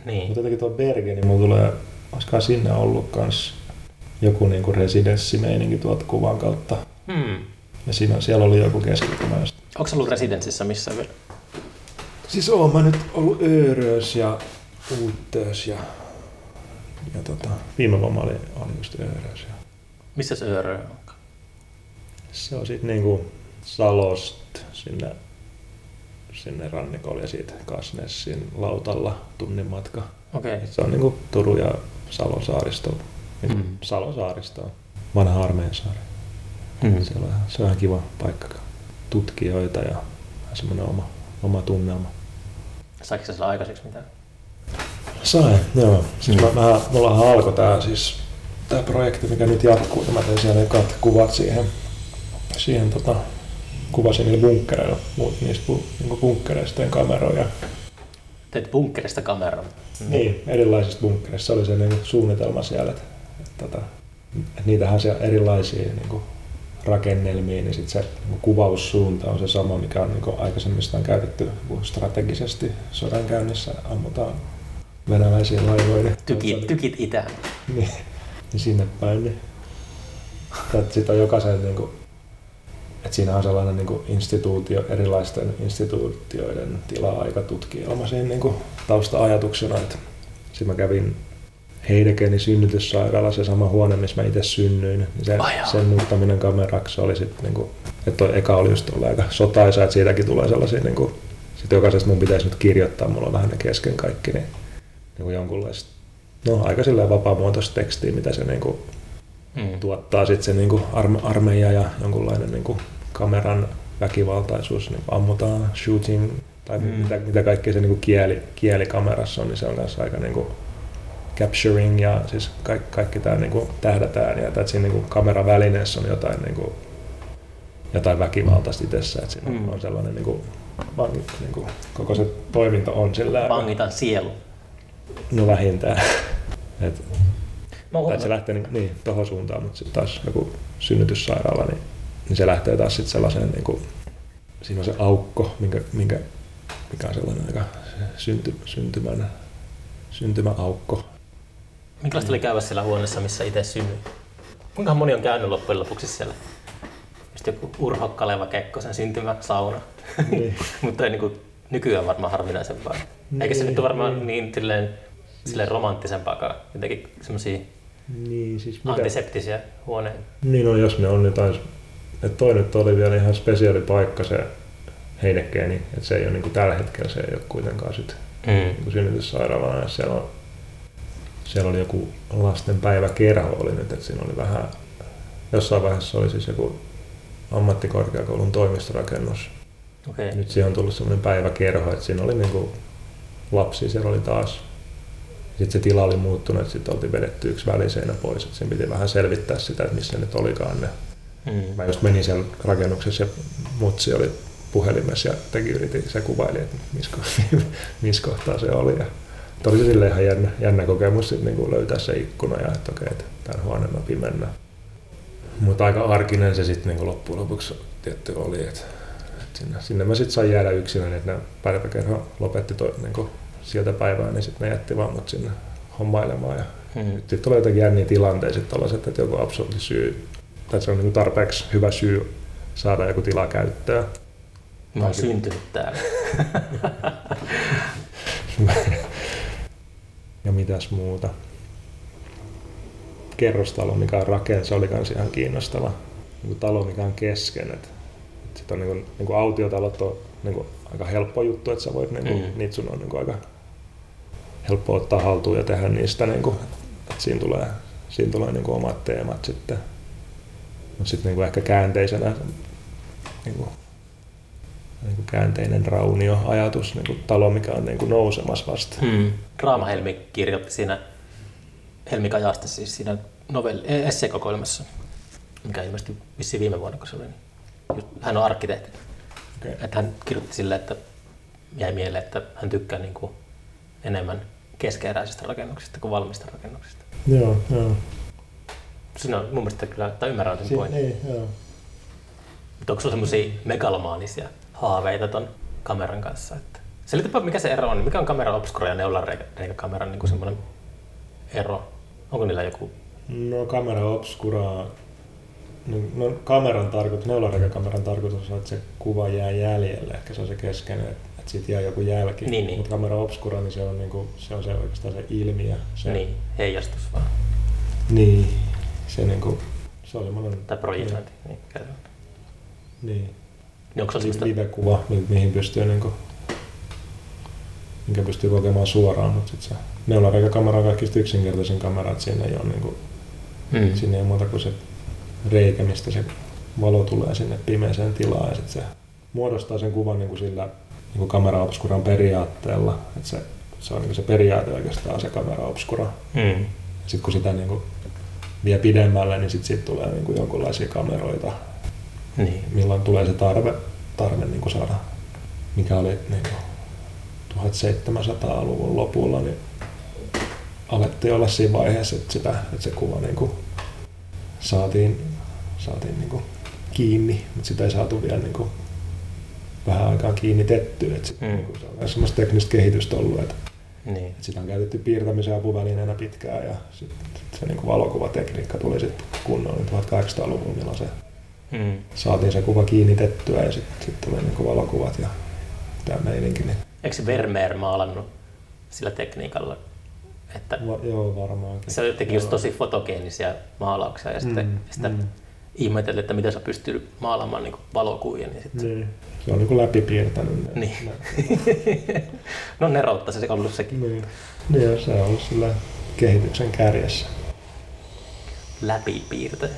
Niin. Mutta jotenkin tuo Bergeni, mulla tulee, olisikohan sinne ollut kans joku niinku residenssimeininki tuolta kuvan kautta. Hmm. Ja siinä, siellä oli joku keskittymä. Onko se ollut residenssissä missä vielä? Siis oon mä nyt ollut Öörös ja Uuttees ja, ja tota, viime vuonna oli, oli just Öörös. Ja... Missä se Öörö on? Se on sitten niinku Salost sinne, sinne rannikolle ja siitä Kasnessin lautalla tunnin matka. Okay. Se on niinku Turun ja Salon saaristo niin Mm. Salosaaristoon, vanha Armeensaari. Mm. Siellä on, se on ihan kiva paikka tutkijoita ja semmoinen oma, oma tunnelma. Saiko sillä aikaiseksi mitään? Sain, joo. Siis Mm. mä, mä, mullahan alkoi tää siis tää projekti, mikä nyt jatkuu, ja mä tein siellä ekat kuvat siihen, siihen tota, kuvasin niillä bunkkereilla, muut niistä niin bunkkereista tein kameroja. Teet bunkkerista kameran. Mm. Niin, erilaisista bunkkereista. Se oli se niin suunnitelma siellä, että, että, tota, että niitähän se erilaisia niin kuin rakennelmia, niin sit se niin kuvaussuunta on se sama, mikä on niin aikaisemmista on käytetty strategisesti sodankäynnissä, ammutaan venäläisiä laivoja. niin- Tykit, tykit itään. niin, niin sinne päin. Niin. Että sit on jokaisen, niin kuin, että siinä on sellainen niin kuin instituutio, erilaisten instituutioiden tila-aikatutkielma siinä niin kuin tausta-ajatuksena. Sitten mä kävin Heidekenin synnytyssairaala, se sama huone, missä mä itse synnyin. Niin se, Ai jaa. sen muuttaminen kameraksi oli sitten, niin kuin, että toi eka oli just ollut aika sotaisa, että siitäkin tulee sellaisia, niin kuin, sitten jokaisesta mun pitäisi nyt kirjoittaa, mulla on vähän ne kesken kaikki, niin, niin kuin jonkunlaista no, aika silleen vapaamuotoista tekstiä, mitä se niinku Mm. tuottaa sitten se niinku arme, armeija ja jonkunlainen niinku kameran väkivaltaisuus, niin ammutaan, shooting tai Mm. mitä, mitä kaikkea se niinku kieli, kieli kamerassa on, niin se on kanssa aika niinku capturing ja siis kaikki, kaikki tämä niinku tähdätään ja että siinä niinku kameravälineessä on jotain, niinku, jotain väkivaltaista itsessä, että siinä Mm. on sellainen niinku, vangi, niinku, koko se toiminto on sillä Vangitan sielu. no vähintään. Et Mä että se lähtee niin, niin tuohon suuntaan, mutta sitten taas joku synnytyssairaala, niin, niin se lähtee taas sitten sellaiseen, niin kuin, siinä on se aukko, minkä, minkä, mikä on sellainen aika synty, syntymän, syntymäaukko. Minkälaista oli käydä siellä huoneessa, missä itse synnyin? Kuinka moni on käynyt loppujen lopuksi siellä? Just joku Urho Kaleva Kekkosen syntymäsauna. Niin. (laughs) Mutta ei niinku nykyään varmaan harvinaisempaa. Eikä se Niin, nyt ole varmaan niin. niin silleen, silleen romanttisempaakaan. Jotenkin semmosia Niin, siis mitä, antiseptisiä huoneita. niin on, jos ne on jotain, että toi nyt oli vielä ihan spesiaali paikka se Heidekeeni, että se ei ole niin kuin tällä hetkellä, se ei ole kuitenkaan sit Mm. niin kuin synnytyssairaalana siellä, on, siellä oli joku lasten päiväkerho oli nyt, että siinä oli vähän, jossain vaiheessa oli siis joku ammattikorkeakoulun toimistorakennus. Okei. Nyt siihen on tullut semmoinen päiväkerho, että siinä oli niinku lapsia, siellä oli taas. Sitten se tila oli muuttunut, että sitten oltiin vedetty yksi väliseinä pois, että siinä piti vähän selvittää sitä, että missä ne nyt olikaan ne. Mm. Mä just menin siellä rakennuksessa ja mutsi oli puhelimessa ja teki yritin, se kuvaili, että missä, ko- (laughs) missä kohtaa se oli. Ja oli se silleen ihan jännä, jännä kokemus sit niinku löytää se ikkuna ja että okei, että tämän huoneen läpi mennään. Mutta aika arkinen se sitten niinku loppujen lopuksi tietty oli, että, että sinne, sinne mä sitten sain jäädä yksinään, että ne päiväkerho lopetti toi, niinku sieltä päivää, niin sitten ne jätti vaan mut sinne hommailemaan. Ja Mm. sitten tulee jotenkin jänniä tilanteita, että joku absurdi syy, tai se on niin tarpeeksi hyvä syy saada joku tila käyttöön. Mä oon syntynyt täällä. (laughs) ja mitäs muuta. Kerrostalo, mikä on rakennus, oli kans ihan kiinnostava. Niin talo, mikä on kesken. Et, et sit on niin kuin, niin kuin autiotalot on niin kuin aika helppo juttu, että sä voit, niin kuin, mm. niitä sun on niin kuin aika helppo ottaa haltuun ja tehdä niistä, niin kuin, että siinä tulee, siinä tulee niin kuin omat teemat sitten. Mutta sitten niin ehkä käänteisenä niin kuin, niin kuin käänteinen raunio-ajatus, niin kuin talo, mikä on niin kuin nousemassa vasta. Hmm. Raama Helmi kirjoitti siinä Helmi Kajasta siis siinä novelli, eh, esseekokoelmassa, mikä ilmestyi vissiin viime vuonna, kun se oli. niin Just, hän on arkkitehti. Okay. Että hän kirjoitti silleen, että jäi mieleen, että hän tykkää niin kuin enemmän keskeeräisistä rakennuksista kuin valmista rakennuksista. Joo, joo. Siinä on mun mielestä kyllä, tai ymmärrän sen Si- pointin. niin, joo. Mutta onko sulla semmoisia megalomaanisia haaveita ton kameran kanssa? Että... Selitäpä, mikä se ero on. Mikä on kamera obscura ja neulareikakameran niin semmoinen ero? Onko niillä joku... No kamera obscura, no, no kameran tarkoitus, neulareikakameran tarkoitus on, että se kuva jää jäljelle, ehkä se on se keskeinen, että, että siitä jää joku jälki. Niin, niin. Mutta kamera obscura, niin se on, niinku, se on se oikeastaan se ilmiö. Se, Niin, heijastus vaan. Niin. Se, niinku, se on semmoinen... Tai projisointi. Niin, käy. Niin. niin onko se semmoista... live-kuva, mi- mihin pystyy niinku, minkä pystyy kokemaan suoraan, mutta sitten se neulareikakamera on kaikista yksinkertaisin kamera, että siinä ei ole niinku, Mm. Siinä ei ole muuta kuin se reikä, mistä se valo tulee sinne pimeäseen tilaan ja sitten se muodostaa sen kuvan niin kuin sillä niin kuin kamera obscuran periaatteella. Että se, se on niin kuin se periaate oikeastaan se kamera obscura. Mm. Sitten kun sitä niin kuin vie pidemmälle, niin sitten siitä tulee niin kuin jonkinlaisia kameroita, Niin. milloin tulee se tarve, tarve niin kuin saada, mikä oli niin kuin 1700-luvun lopulla, niin alettiin olla siinä vaiheessa, että, sitä, että se kuva niin kuin saatiin, saatiin niin kuin kiinni, mutta sitä ei saatu vielä niin kuin vähän aikaan kiinnitettyä. Että Mm. niin kuin se on myös semmoista teknistä kehitystä ollut, että, Niin. että sitä on käytetty piirtämisen apuvälineenä pitkään ja sitten sit se niin kuin valokuvatekniikka tuli sitten kunnolla niin 1800-luvulla, milloin se Mm. saatiin se kuva kiinnitettyä ja sitten sit tuli niin kuin valokuvat ja tämä meininki. Niin, Eikö se Vermeer maalannut sillä tekniikalla? Että va, joo, varmaankin. se teki just tosi fotogeenisia maalauksia ja sitten Mm, sitä mm. ihmetellä, että miten sä pystyy maalaamaan niin valokuvia. Niin sit... Niin. Se on niin kuin läpipiirtänyt. ne- Niin. ne- (laughs) no neroutta se ollut sekin. niin. niin. se on ollut sillä kehityksen kärjessä. Läpipiirte.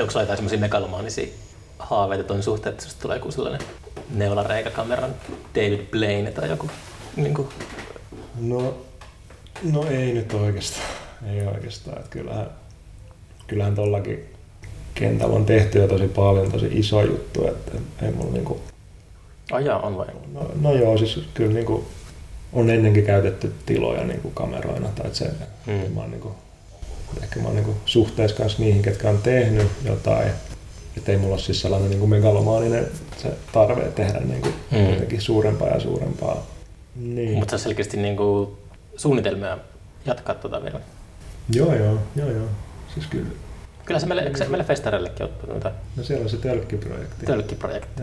Onko jotain semmoisia megalomaanisia haaveita tuon suhteen, että susta tulee joku sellainen neulareikakameran David Blaine tai joku niin kuin, No, no ei nyt oikeastaan. Ei oikeastaan. Että kyllähän, kyllähän tollakin kentällä on tehty jo tosi paljon, tosi iso juttu. Että ei mulla niinku, ajaa on vai? no, no joo, siis kyllä niinku, on ennenkin käytetty tiloja niinku kameroina. Tai että se, Hmm. mm. mä oon niinku, ehkä mä oon niinku suhteessa kanssa niihin, ketkä on tehnyt jotain. Että ei mulla ole siis sellainen niinku megalomaaninen se tarve tehdä niinku Mm. jotenkin suurempaa ja suurempaa. Niin. Mutta selkeästi niin kuin suunnitelmia jatkaa tuota vielä. Joo, joo, joo, joo. Siis kyllä. Kyllä se meille, eikö se meille festareillekin ottaa noita No siellä on se tölkkiprojekti.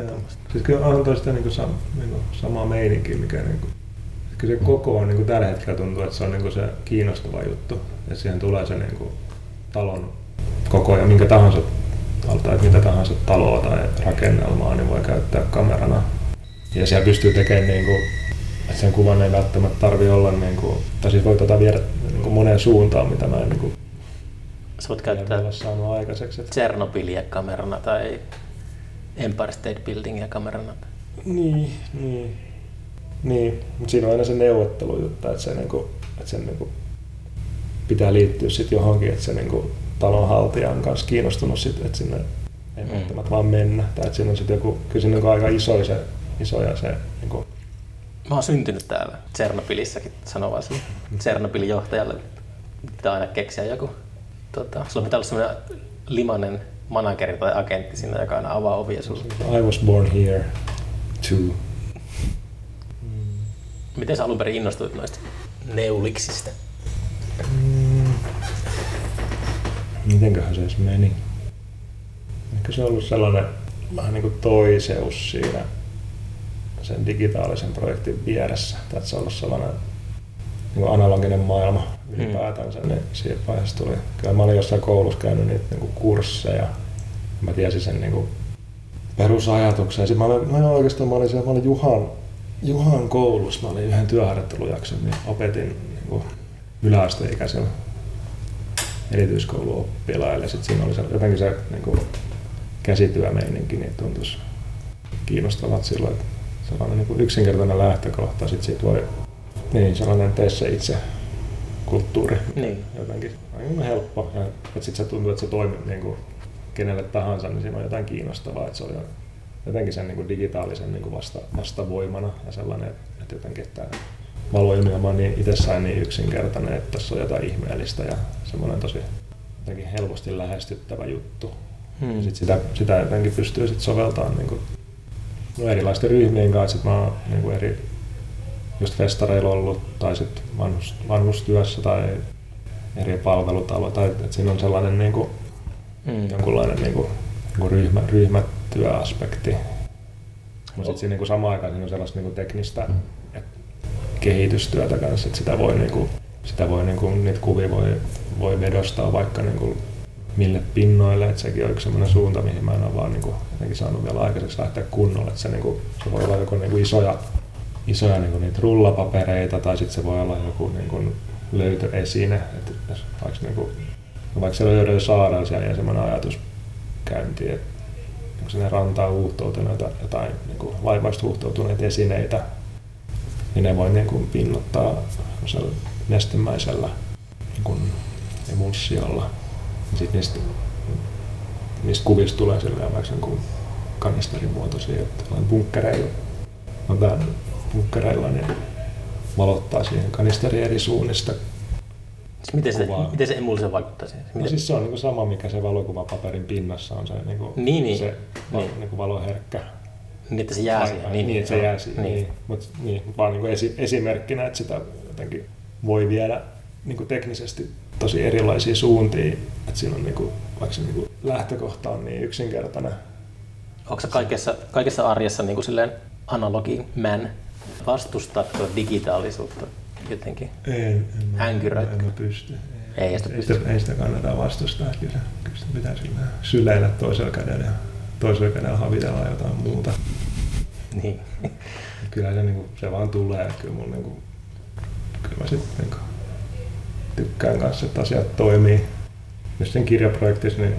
tuommoista. Siis kyllä on toista niinku sam, niinku samaa meininkiä, mikä niinku, kyllä se koko on niinku tällä hetkellä tuntuu, että se on niinku se kiinnostava juttu. Ja siihen tulee se niinku talon koko ja minkä tahansa tai mitä tahansa taloa tai rakennelmaa, niin voi käyttää kamerana. Ja siellä pystyy tekemään niinku, että sen kuvan ei välttämättä tarvi olla niinku, tai siis voi tota viedä niinku moneen suuntaan, mitä mä en niinku Sä voit käyttää saanut aikaiseksi. Et Tsernobylia kamerana tai Empire State Buildingia kamerana. Niin, niin. Niin, mutta siinä on aina se neuvottelujuttu, että, se niinku, että sen niinku pitää liittyä sitten johonkin, että se niinku talonhaltija on kanssa kiinnostunut sit, että sinne ei Mm. välttämättä vaan mennä. Tai että siinä on sitten joku, kyllä siinä on aika iso se, iso ja se niinku, Mä oon syntynyt täällä Tsernobylissäkin, sanoo vaan sille Tsernobylin johtajalle. Pitää aina keksiä joku. Tota, sulla pitää olla semmoinen limanen manageri tai agentti siinä, joka aina avaa ovia sulle. I was born here too. Miten sä alun perin innostuit noista neuliksista? Mm. Mitenköhän se edes meni? Ehkä se on ollut sellainen vähän niin kuin toiseus siinä sen digitaalisen projektin vieressä. Että se on ollut sellainen niin kuin analoginen maailma ylipäätänsä, niin siinä vaiheessa tuli. Kyllä mä olin jossain koulussa käynyt niitä niin kuin kursseja. Mä tiesin sen niin kuin perusajatuksen. Sitten mä olin, mä oikeastaan mä olin, siellä, mä olin Juhan, Juhan koulussa, mä olin yhden työharjoittelujakson, niin opetin niin kuin yläasteikäisellä erityiskouluoppilaille. Sitten siinä oli se, jotenkin se niin kuin käsityömeininki, niin tuntuisi kiinnostavat silloin, että sellainen niin kuin yksinkertainen lähtökohta, sitten siitä voi, niin sellainen tee se itse kulttuuri Niin. jotenkin aika helppo. Ja että sitten se tuntuu, että se toimii niin kuin kenelle tahansa, niin siinä on jotain kiinnostavaa, että se on jotenkin sen niin kuin digitaalisen niin kuin vasta, vastavoimana ja sellainen, että jotenkin että valoilmiö on niin itsessään niin yksinkertainen, että tässä on jotain ihmeellistä ja semmoinen tosi jotenkin helposti lähestyttävä juttu. Hmm. Ja sit sitä, sitä jotenkin pystyy sit soveltamaan niin kuin, no erilaisten ryhmien kanssa. Sit mä oon niin kuin eri just festareilla ollut tai sit vanhus, vanhustyössä tai eri palvelutaloja. Tai että siinä on sellainen niin kuin, Hmm. jonkunlainen niin kuin, niin kuin ryhmä, ryhmätyöaspekti. Mutta sitten siinä niin samaan aikaan siinä on sellaista niin kuin teknistä ja kehitystyötä kanssa, että sitä voi, niin kuin, sitä voi niin kuin, niitä kuvia voi, voi vedostaa vaikka niin kuin, mille pinnoille, että sekin on yksi sellainen suunta, mihin mä en ole vaan niin jotenkin saanut vielä aikaiseksi lähteä kunnolla, että se, niin kuin, se voi olla joko niin kuin isoja, isoja niin kuin niitä rullapapereita tai sitten se voi olla joku niin kuin, löytöesine. Että vaikka, niin kuin, vaikka siellä jo saarella siellä ja semmoinen ajatus käyntiin, että onko sinne rantaan huuhtoutuneita jotain niin kuin laivaista huuhtoutuneita esineitä, niin ne voi niin kuin pinnottaa nestemäisellä niin kuin emulsiolla. Sitten niistä, niistä kuvista tulee silleen vaikka niin kuin kanisterin muotoisia, että bunkkereilla, on tämän bunkkereilla, niin valottaa siihen kanisterin eri suunnista. Siis miten, se, miten se emulsio vaikuttaa siihen? No siis se on niin sama, mikä se valokuvapaperin pinnassa on, se, niin kuin, niin, niin. se niin. Niin kuin valoherkkä. Niin, että se jää siihen. Niin, niin, että se jää siihen. Niin. Niin. Mut, niin, vaan niin kuin esi- esimerkkinä, että sitä jotenkin voi viedä niin kuin teknisesti tosi erilaisia suuntia. Että siinä on niin kuin, vaikka se niin kuin lähtökohta on niin yksinkertainen. Onko kaikessa, kaikessa arjessa niin kuin silleen analogin man vastustatko digitaalisuutta jotenkin? En, en, Änkyröitkö? en, en pysty. Ei, ei, sitä, ei, sitä, ei sitä kannata vastustaa. Kyllä, kyllä sitä pitää syleillä toisella kädellä ja toisella kädellä havitella jotain muuta. Niin. (laughs) Kyllä se, niin kuin, se vaan tulee. Kyllä, mun, niin kuin, kyllä mä sit, niin tykkään kanssa, että asiat toimii. Jos sen kirjaprojektissa, niin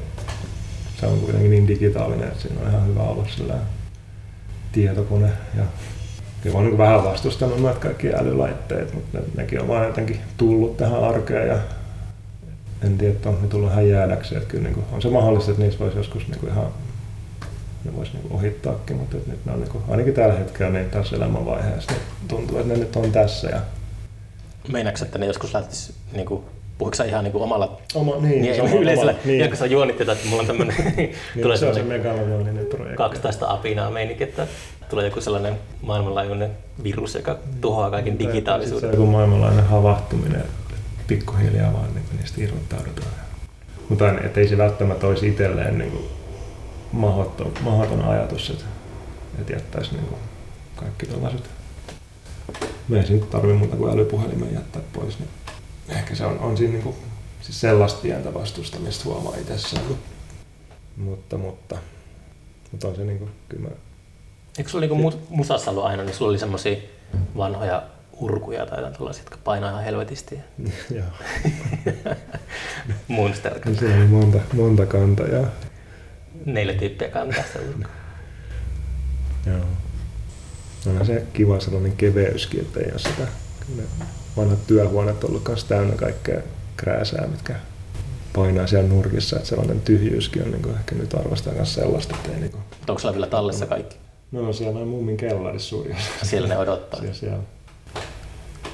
se on kuitenkin niin digitaalinen, että siinä on ihan hyvä olla sillä tietokone ja kyllä mä oon niin vähän vastustanut noita kaikki älylaitteet, mutta ne, nekin on vaan jotenkin tullut tähän arkeen ja en tiedä, että on ne tullut ihan jäädäkseen. Että kyllä niin kuin, on se mahdollista, että niistä voisi joskus niin kuin ihan ne voisi niin ohittaakin, mutta nyt ne on niin kuin, ainakin tällä hetkellä niin tässä elämänvaiheessa niin tuntuu, että ne nyt on tässä. Ja... Meinaatko, että ne joskus lähtisi niin kuin Puhuiko sä ihan niinku omalla Oma, niin, niin, sama, (laughs) yleisellä, niin. ja kun sä juonittit, että mulla on tämmönen, (laughs) niin, (laughs) tulee se on se megalomoninen projekti. 12 apinaa meininki, että tulee joku sellainen maailmanlaajuinen virus, joka tuhoaa kaiken Niin, digitaalisuuden. Se on joku maailmanlainen havahtuminen, että pikkuhiljaa vaan niin niistä irrottaudutaan. Mutta et ei se välttämättä olisi itselleen niin kuin mahoton, mahoton ajatus, että, että jättäisi niin kuin kaikki tällaiset. Me ei siinä tarvitse muuta kuin älypuhelimen jättää pois, niin ehkä se on, on siinä niin kuin, siis sellaista pientä vastustamista huomaa itsessään. Mutta, mutta, mutta on se niin kuin, kyllä mä Eikö sulla niinku mu- musassa ollut aina, niin sulla oli semmosia vanhoja urkuja tai jotain tällaisia, jotka painaa ihan helvetisti. (laughs) Joo. (laughs) Monster. Siellä oli monta, monta kantajaa. Neljä tyyppiä kantaa sitä. Joo. On se kiva sellainen keveyskin, että ei ole sitä. Kyllä ne vanhat työhuoneet on ollut kanssa täynnä kaikkea krääsää, mitkä painaa siellä nurkissa. Että sellainen tyhjyyskin on niin kuin, ehkä nyt arvostaa myös sellaista, että ei niin kuin... Onko sulla vielä tallessa kaikki? No on siellä noin mummin kellarissa suuri osa. Siellä ne odottaa. Siellä, siellä,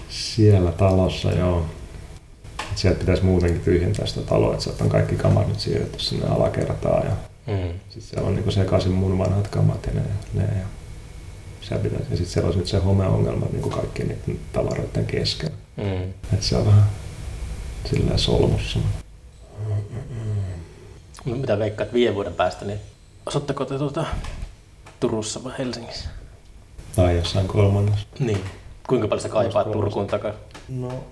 siellä talossa, joo. Sieltä pitäisi muutenkin tyhjentää sitä taloa, että sieltä on kaikki kamat nyt siirretty sinne alakertaan. Ja Mm. sitten siellä on niinku sekaisin mun vanhat kamat ja ne, ne ja pitäisi, ja sitten siellä olisi nyt se homeongelma niinku kaikkien niiden tavaroiden kesken. Mm. Että se on vähän silleen solmussa. No, Mitä veikkaat viiden vuoden päästä, niin asutteko te tuota Turussa vai Helsingissä? Tai jossain kolmannessa. Niin. Kuinka paljon sä kaipaat. Turkuun takaisin? No,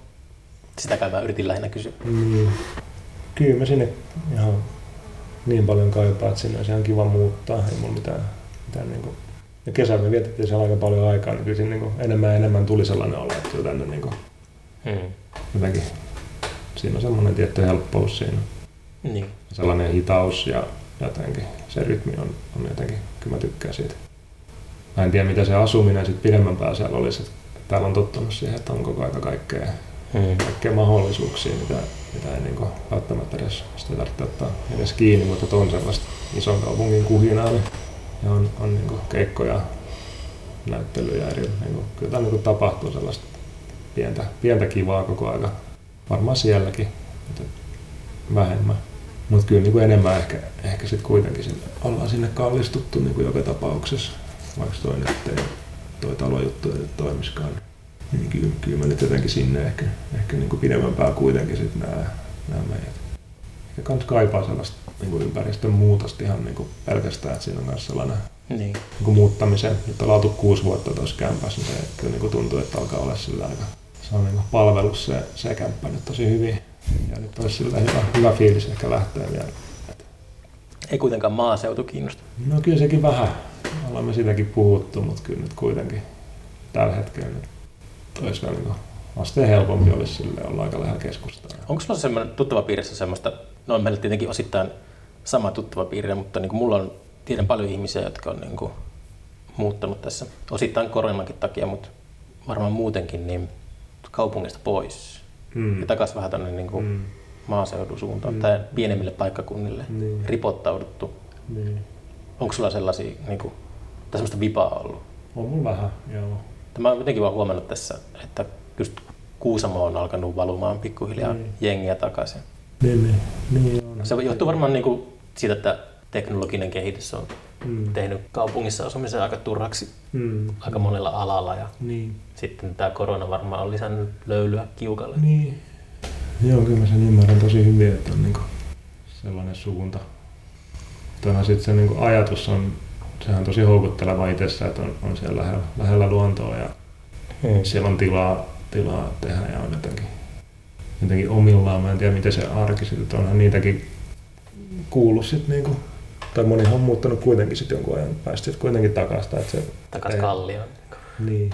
Sitä kai mä yritin lähinnä kysyä. niin. Kyllä mä sinne ihan niin paljon kaipaan, että sinne olisi ihan kiva muuttaa. Ei mulla mitään, mitään niinku... Ja kesällä me vietettiin siellä aika paljon aikaa, niin kyllä siinä niinku enemmän ja enemmän tuli sellainen olo, että tänne niinku Mm. jotenkin... Siinä on semmoinen tietty helppous siinä. Niin. Sellainen hitaus ja jotenkin se rytmi on, on jotenkin, kyllä mä tykkään siitä. Mä en tiedä, mitä se asuminen sitten pidemmän päässä siellä olisi. Että täällä on tottunut siihen, että on koko aika kaikkea Kaikkea mahdollisuuksia, mitä, mitä ei niin välttämättä edes sitä tarvitse ottaa edes kiinni, mutta on sellaista ison kaupungin kuhinaa ja on, on niin keikkoja, näyttelyjä eri, niin kuin, kyllä täällä niin tapahtuu sellaista pientä, pientä kivaa koko aika. Varmaan sielläkin, mutta vähemmän. Mutta kyllä niin kuin enemmän ehkä, ehkä sitten kuitenkin sinne, ollaan sinne kallistuttu niin kuin joka tapauksessa, vaikka toi nyt ei, toi talojuttu ei toimiskaan. Niin kyllä, kyllä mä nyt jotenkin sinne ehkä, ehkä niin kuin pidemmän kuitenkin sitten nämä, nämä meidät. Ja kans kaipaa sellaista niin kuin ympäristön muutosta ihan niin kuin pelkästään, että siinä on myös sellainen Niin. niin kuin muuttamisen. Nyt ollaan oltu kuusi vuotta tuossa kämpässä, niin se kyllä niin kuin tuntuu, että alkaa olla sillä aika se on niin palvelus se, se kämppä nyt tosi hyvin. Ja nyt olisi sillä hyvä, hyvä fiilis ehkä lähteä vielä. Ei kuitenkaan maaseutu kiinnosta. No kyllä sekin vähän. Ollaan me sitäkin puhuttu, mutta kyllä nyt kuitenkin tällä hetkellä nyt olisi niin asteen helpompi olisi sille olla aika lähellä keskustaa. Onko sulla semmoinen tuttava piirissä semmoista, no meillä tietenkin osittain sama tuttava piirre, mutta niin kuin mulla on, tiedän paljon ihmisiä, jotka on niin kuin muuttanut tässä, osittain koronankin takia, mutta varmaan muutenkin, niin kaupungista pois Mm. ja takaisin vähän tuonne niin kuin Mm. maaseudun suuntaan Mm. tai pienemmille paikkakunnille Niin. ripottauduttu. Niin. Onko sulla sellaisia, niin kuin, tai semmoista vipaa ollut? On mulla vähän, joo. Mä oon jotenkin vaan huomannut tässä, että just Kuusamo on alkanut valumaan pikkuhiljaa Niin. jengiä takaisin. Niin, niin. niin on. Se johtuu varmaan niin kuin siitä, että teknologinen kehitys on Mm. tehnyt kaupungissa asumisen aika turhaksi Mm. aika monella alalla ja Niin. sitten tämä korona varmaan on lisännyt löylyä kiukalle. Niin. Joo, kyllä mä sen ymmärrän tosi hyvin, että on niinku sellainen suunta. Toihan sitten se niinku ajatus on, sehän on tosi houkutteleva itsessä, että on, on siellä lähellä, lähellä luontoa ja Hmm. siellä on tilaa, tilaa tehdä ja on jotenkin, jotenkin omillaan. Mä en tiedä, miten se arki sitten, että onhan niitäkin kuullut sitten niinku, tai monihan on muuttanut kuitenkin sitten jonkun ajan päästä sit kuitenkin takasta, että se Takas ei- kallioon. niin,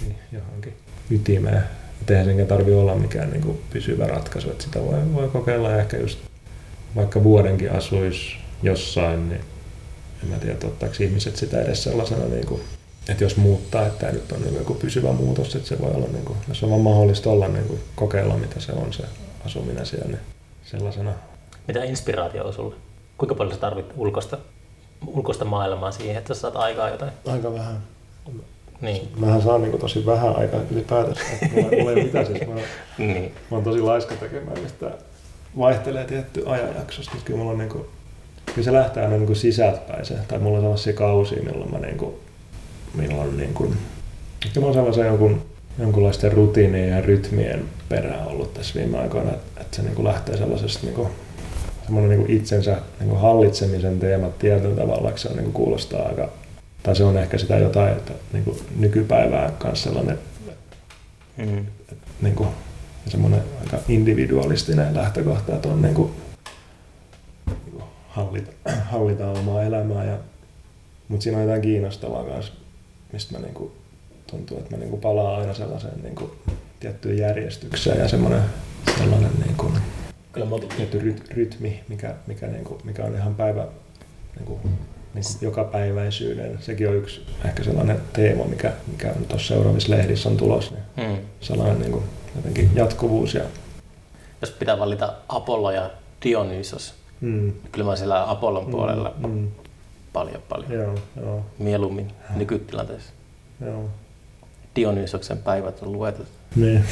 niin johonkin ytimeen. Et eihän senkään tarvi olla mikään niin kuin pysyvä ratkaisu, että sitä voi, voi kokeilla ja ehkä just vaikka vuodenkin asuisi jossain, niin en mä tiedä, ottaako ihmiset sitä edes sellaisena, niin kuin, että jos muuttaa, että tämä nyt on niin joku pysyvä muutos, että se voi olla, niin kuin, jos on vaan mahdollista olla, niin kuin, kokeilla mitä se on se asuminen siellä, niin sellaisena. Mitä inspiraatio on sulle? Kuinka paljon sä tarvit ulkoista, ulkoista maailmaa siihen, että sä saat aikaa jotain? Aika vähän. Niin. Mähän saan niin kuin, tosi vähän aikaa ylipäätänsä. Mulla, mulla ei ole mitään siis. Mä, (laughs) niin. Mä oon tosi laiska tekemään, mistä vaihtelee tietty ajanjaksosta, mutta kyllä mulla on niinku, kyllä se lähtee aina niinku sisältäpäin se, tai mulla on sellaisia kausia, milloin mä niinku, milloin niinku, ehkä mä oon sellaisen jonkun, jonkunlaisten rutiinien ja rytmien perään ollut tässä viime aikoina, että, että se niinku lähtee sellaisesta niinku, semmoinen niinku itsensä niinku hallitsemisen teemat tietyllä tavalla, että se on, niinku kuulostaa aika, tai se on ehkä sitä jotain, että niinku nykypäivää kanssa sellainen Mm. niin kuin, semmoinen aika individualistinen lähtökohta, että on niin kuin, hallita, (clears throat) hallitaan omaa elämää. Ja, mutta siinä on jotain kiinnostavaa myös, mistä mä niin kuin, tuntuu, että mä niin kuin palaan aina sellaiseen niin kuin, tiettyyn järjestykseen ja semmoinen sellainen niin kuin, Kyllä tietty ryt, rytmi, mikä, mikä, niin kuin, mikä on ihan päivä niin kuin, niin jokapäiväisyyden. Sekin on yksi ehkä sellainen teema, mikä, mikä on tuossa seuraavissa lehdissä on tulossa. Niin Mm. sellainen niin kuin, jotenkin jatkuvuus. Ja, Jos pitää valita Apollo ja Dionysos, mm, kyllä mä siellä Apollon puolella Mm, mm, paljon paljon. joo, joo, Mieluummin nykytilanteessa. joo. Dionysoksen päivät on luetut. Niin.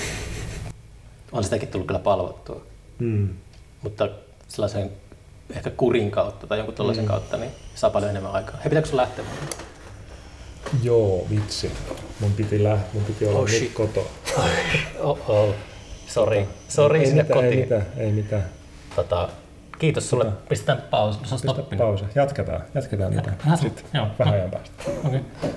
On sitäkin tullut kyllä palvottua. Mm. Mutta sellaisen ehkä kurin kautta tai jonkun tällaisen Mm. kautta, niin saa paljon enemmän aikaa. Hei, pitääkö sun lähteä? Joo, vitsi. Mun piti, lä- mun piti olla Oh, nyt kotoa. (laughs) Oh, oh. Sori. Sori ei sinne mitään, kotiin. Ei mitään, ei mitään. Tota, kiitos sulle. Mitä? Pistetään pausi. Se on Pistä. Jatketaan, jatketaan niitä. Sitten Joo. vähän ajan päästä. Okei. Okay.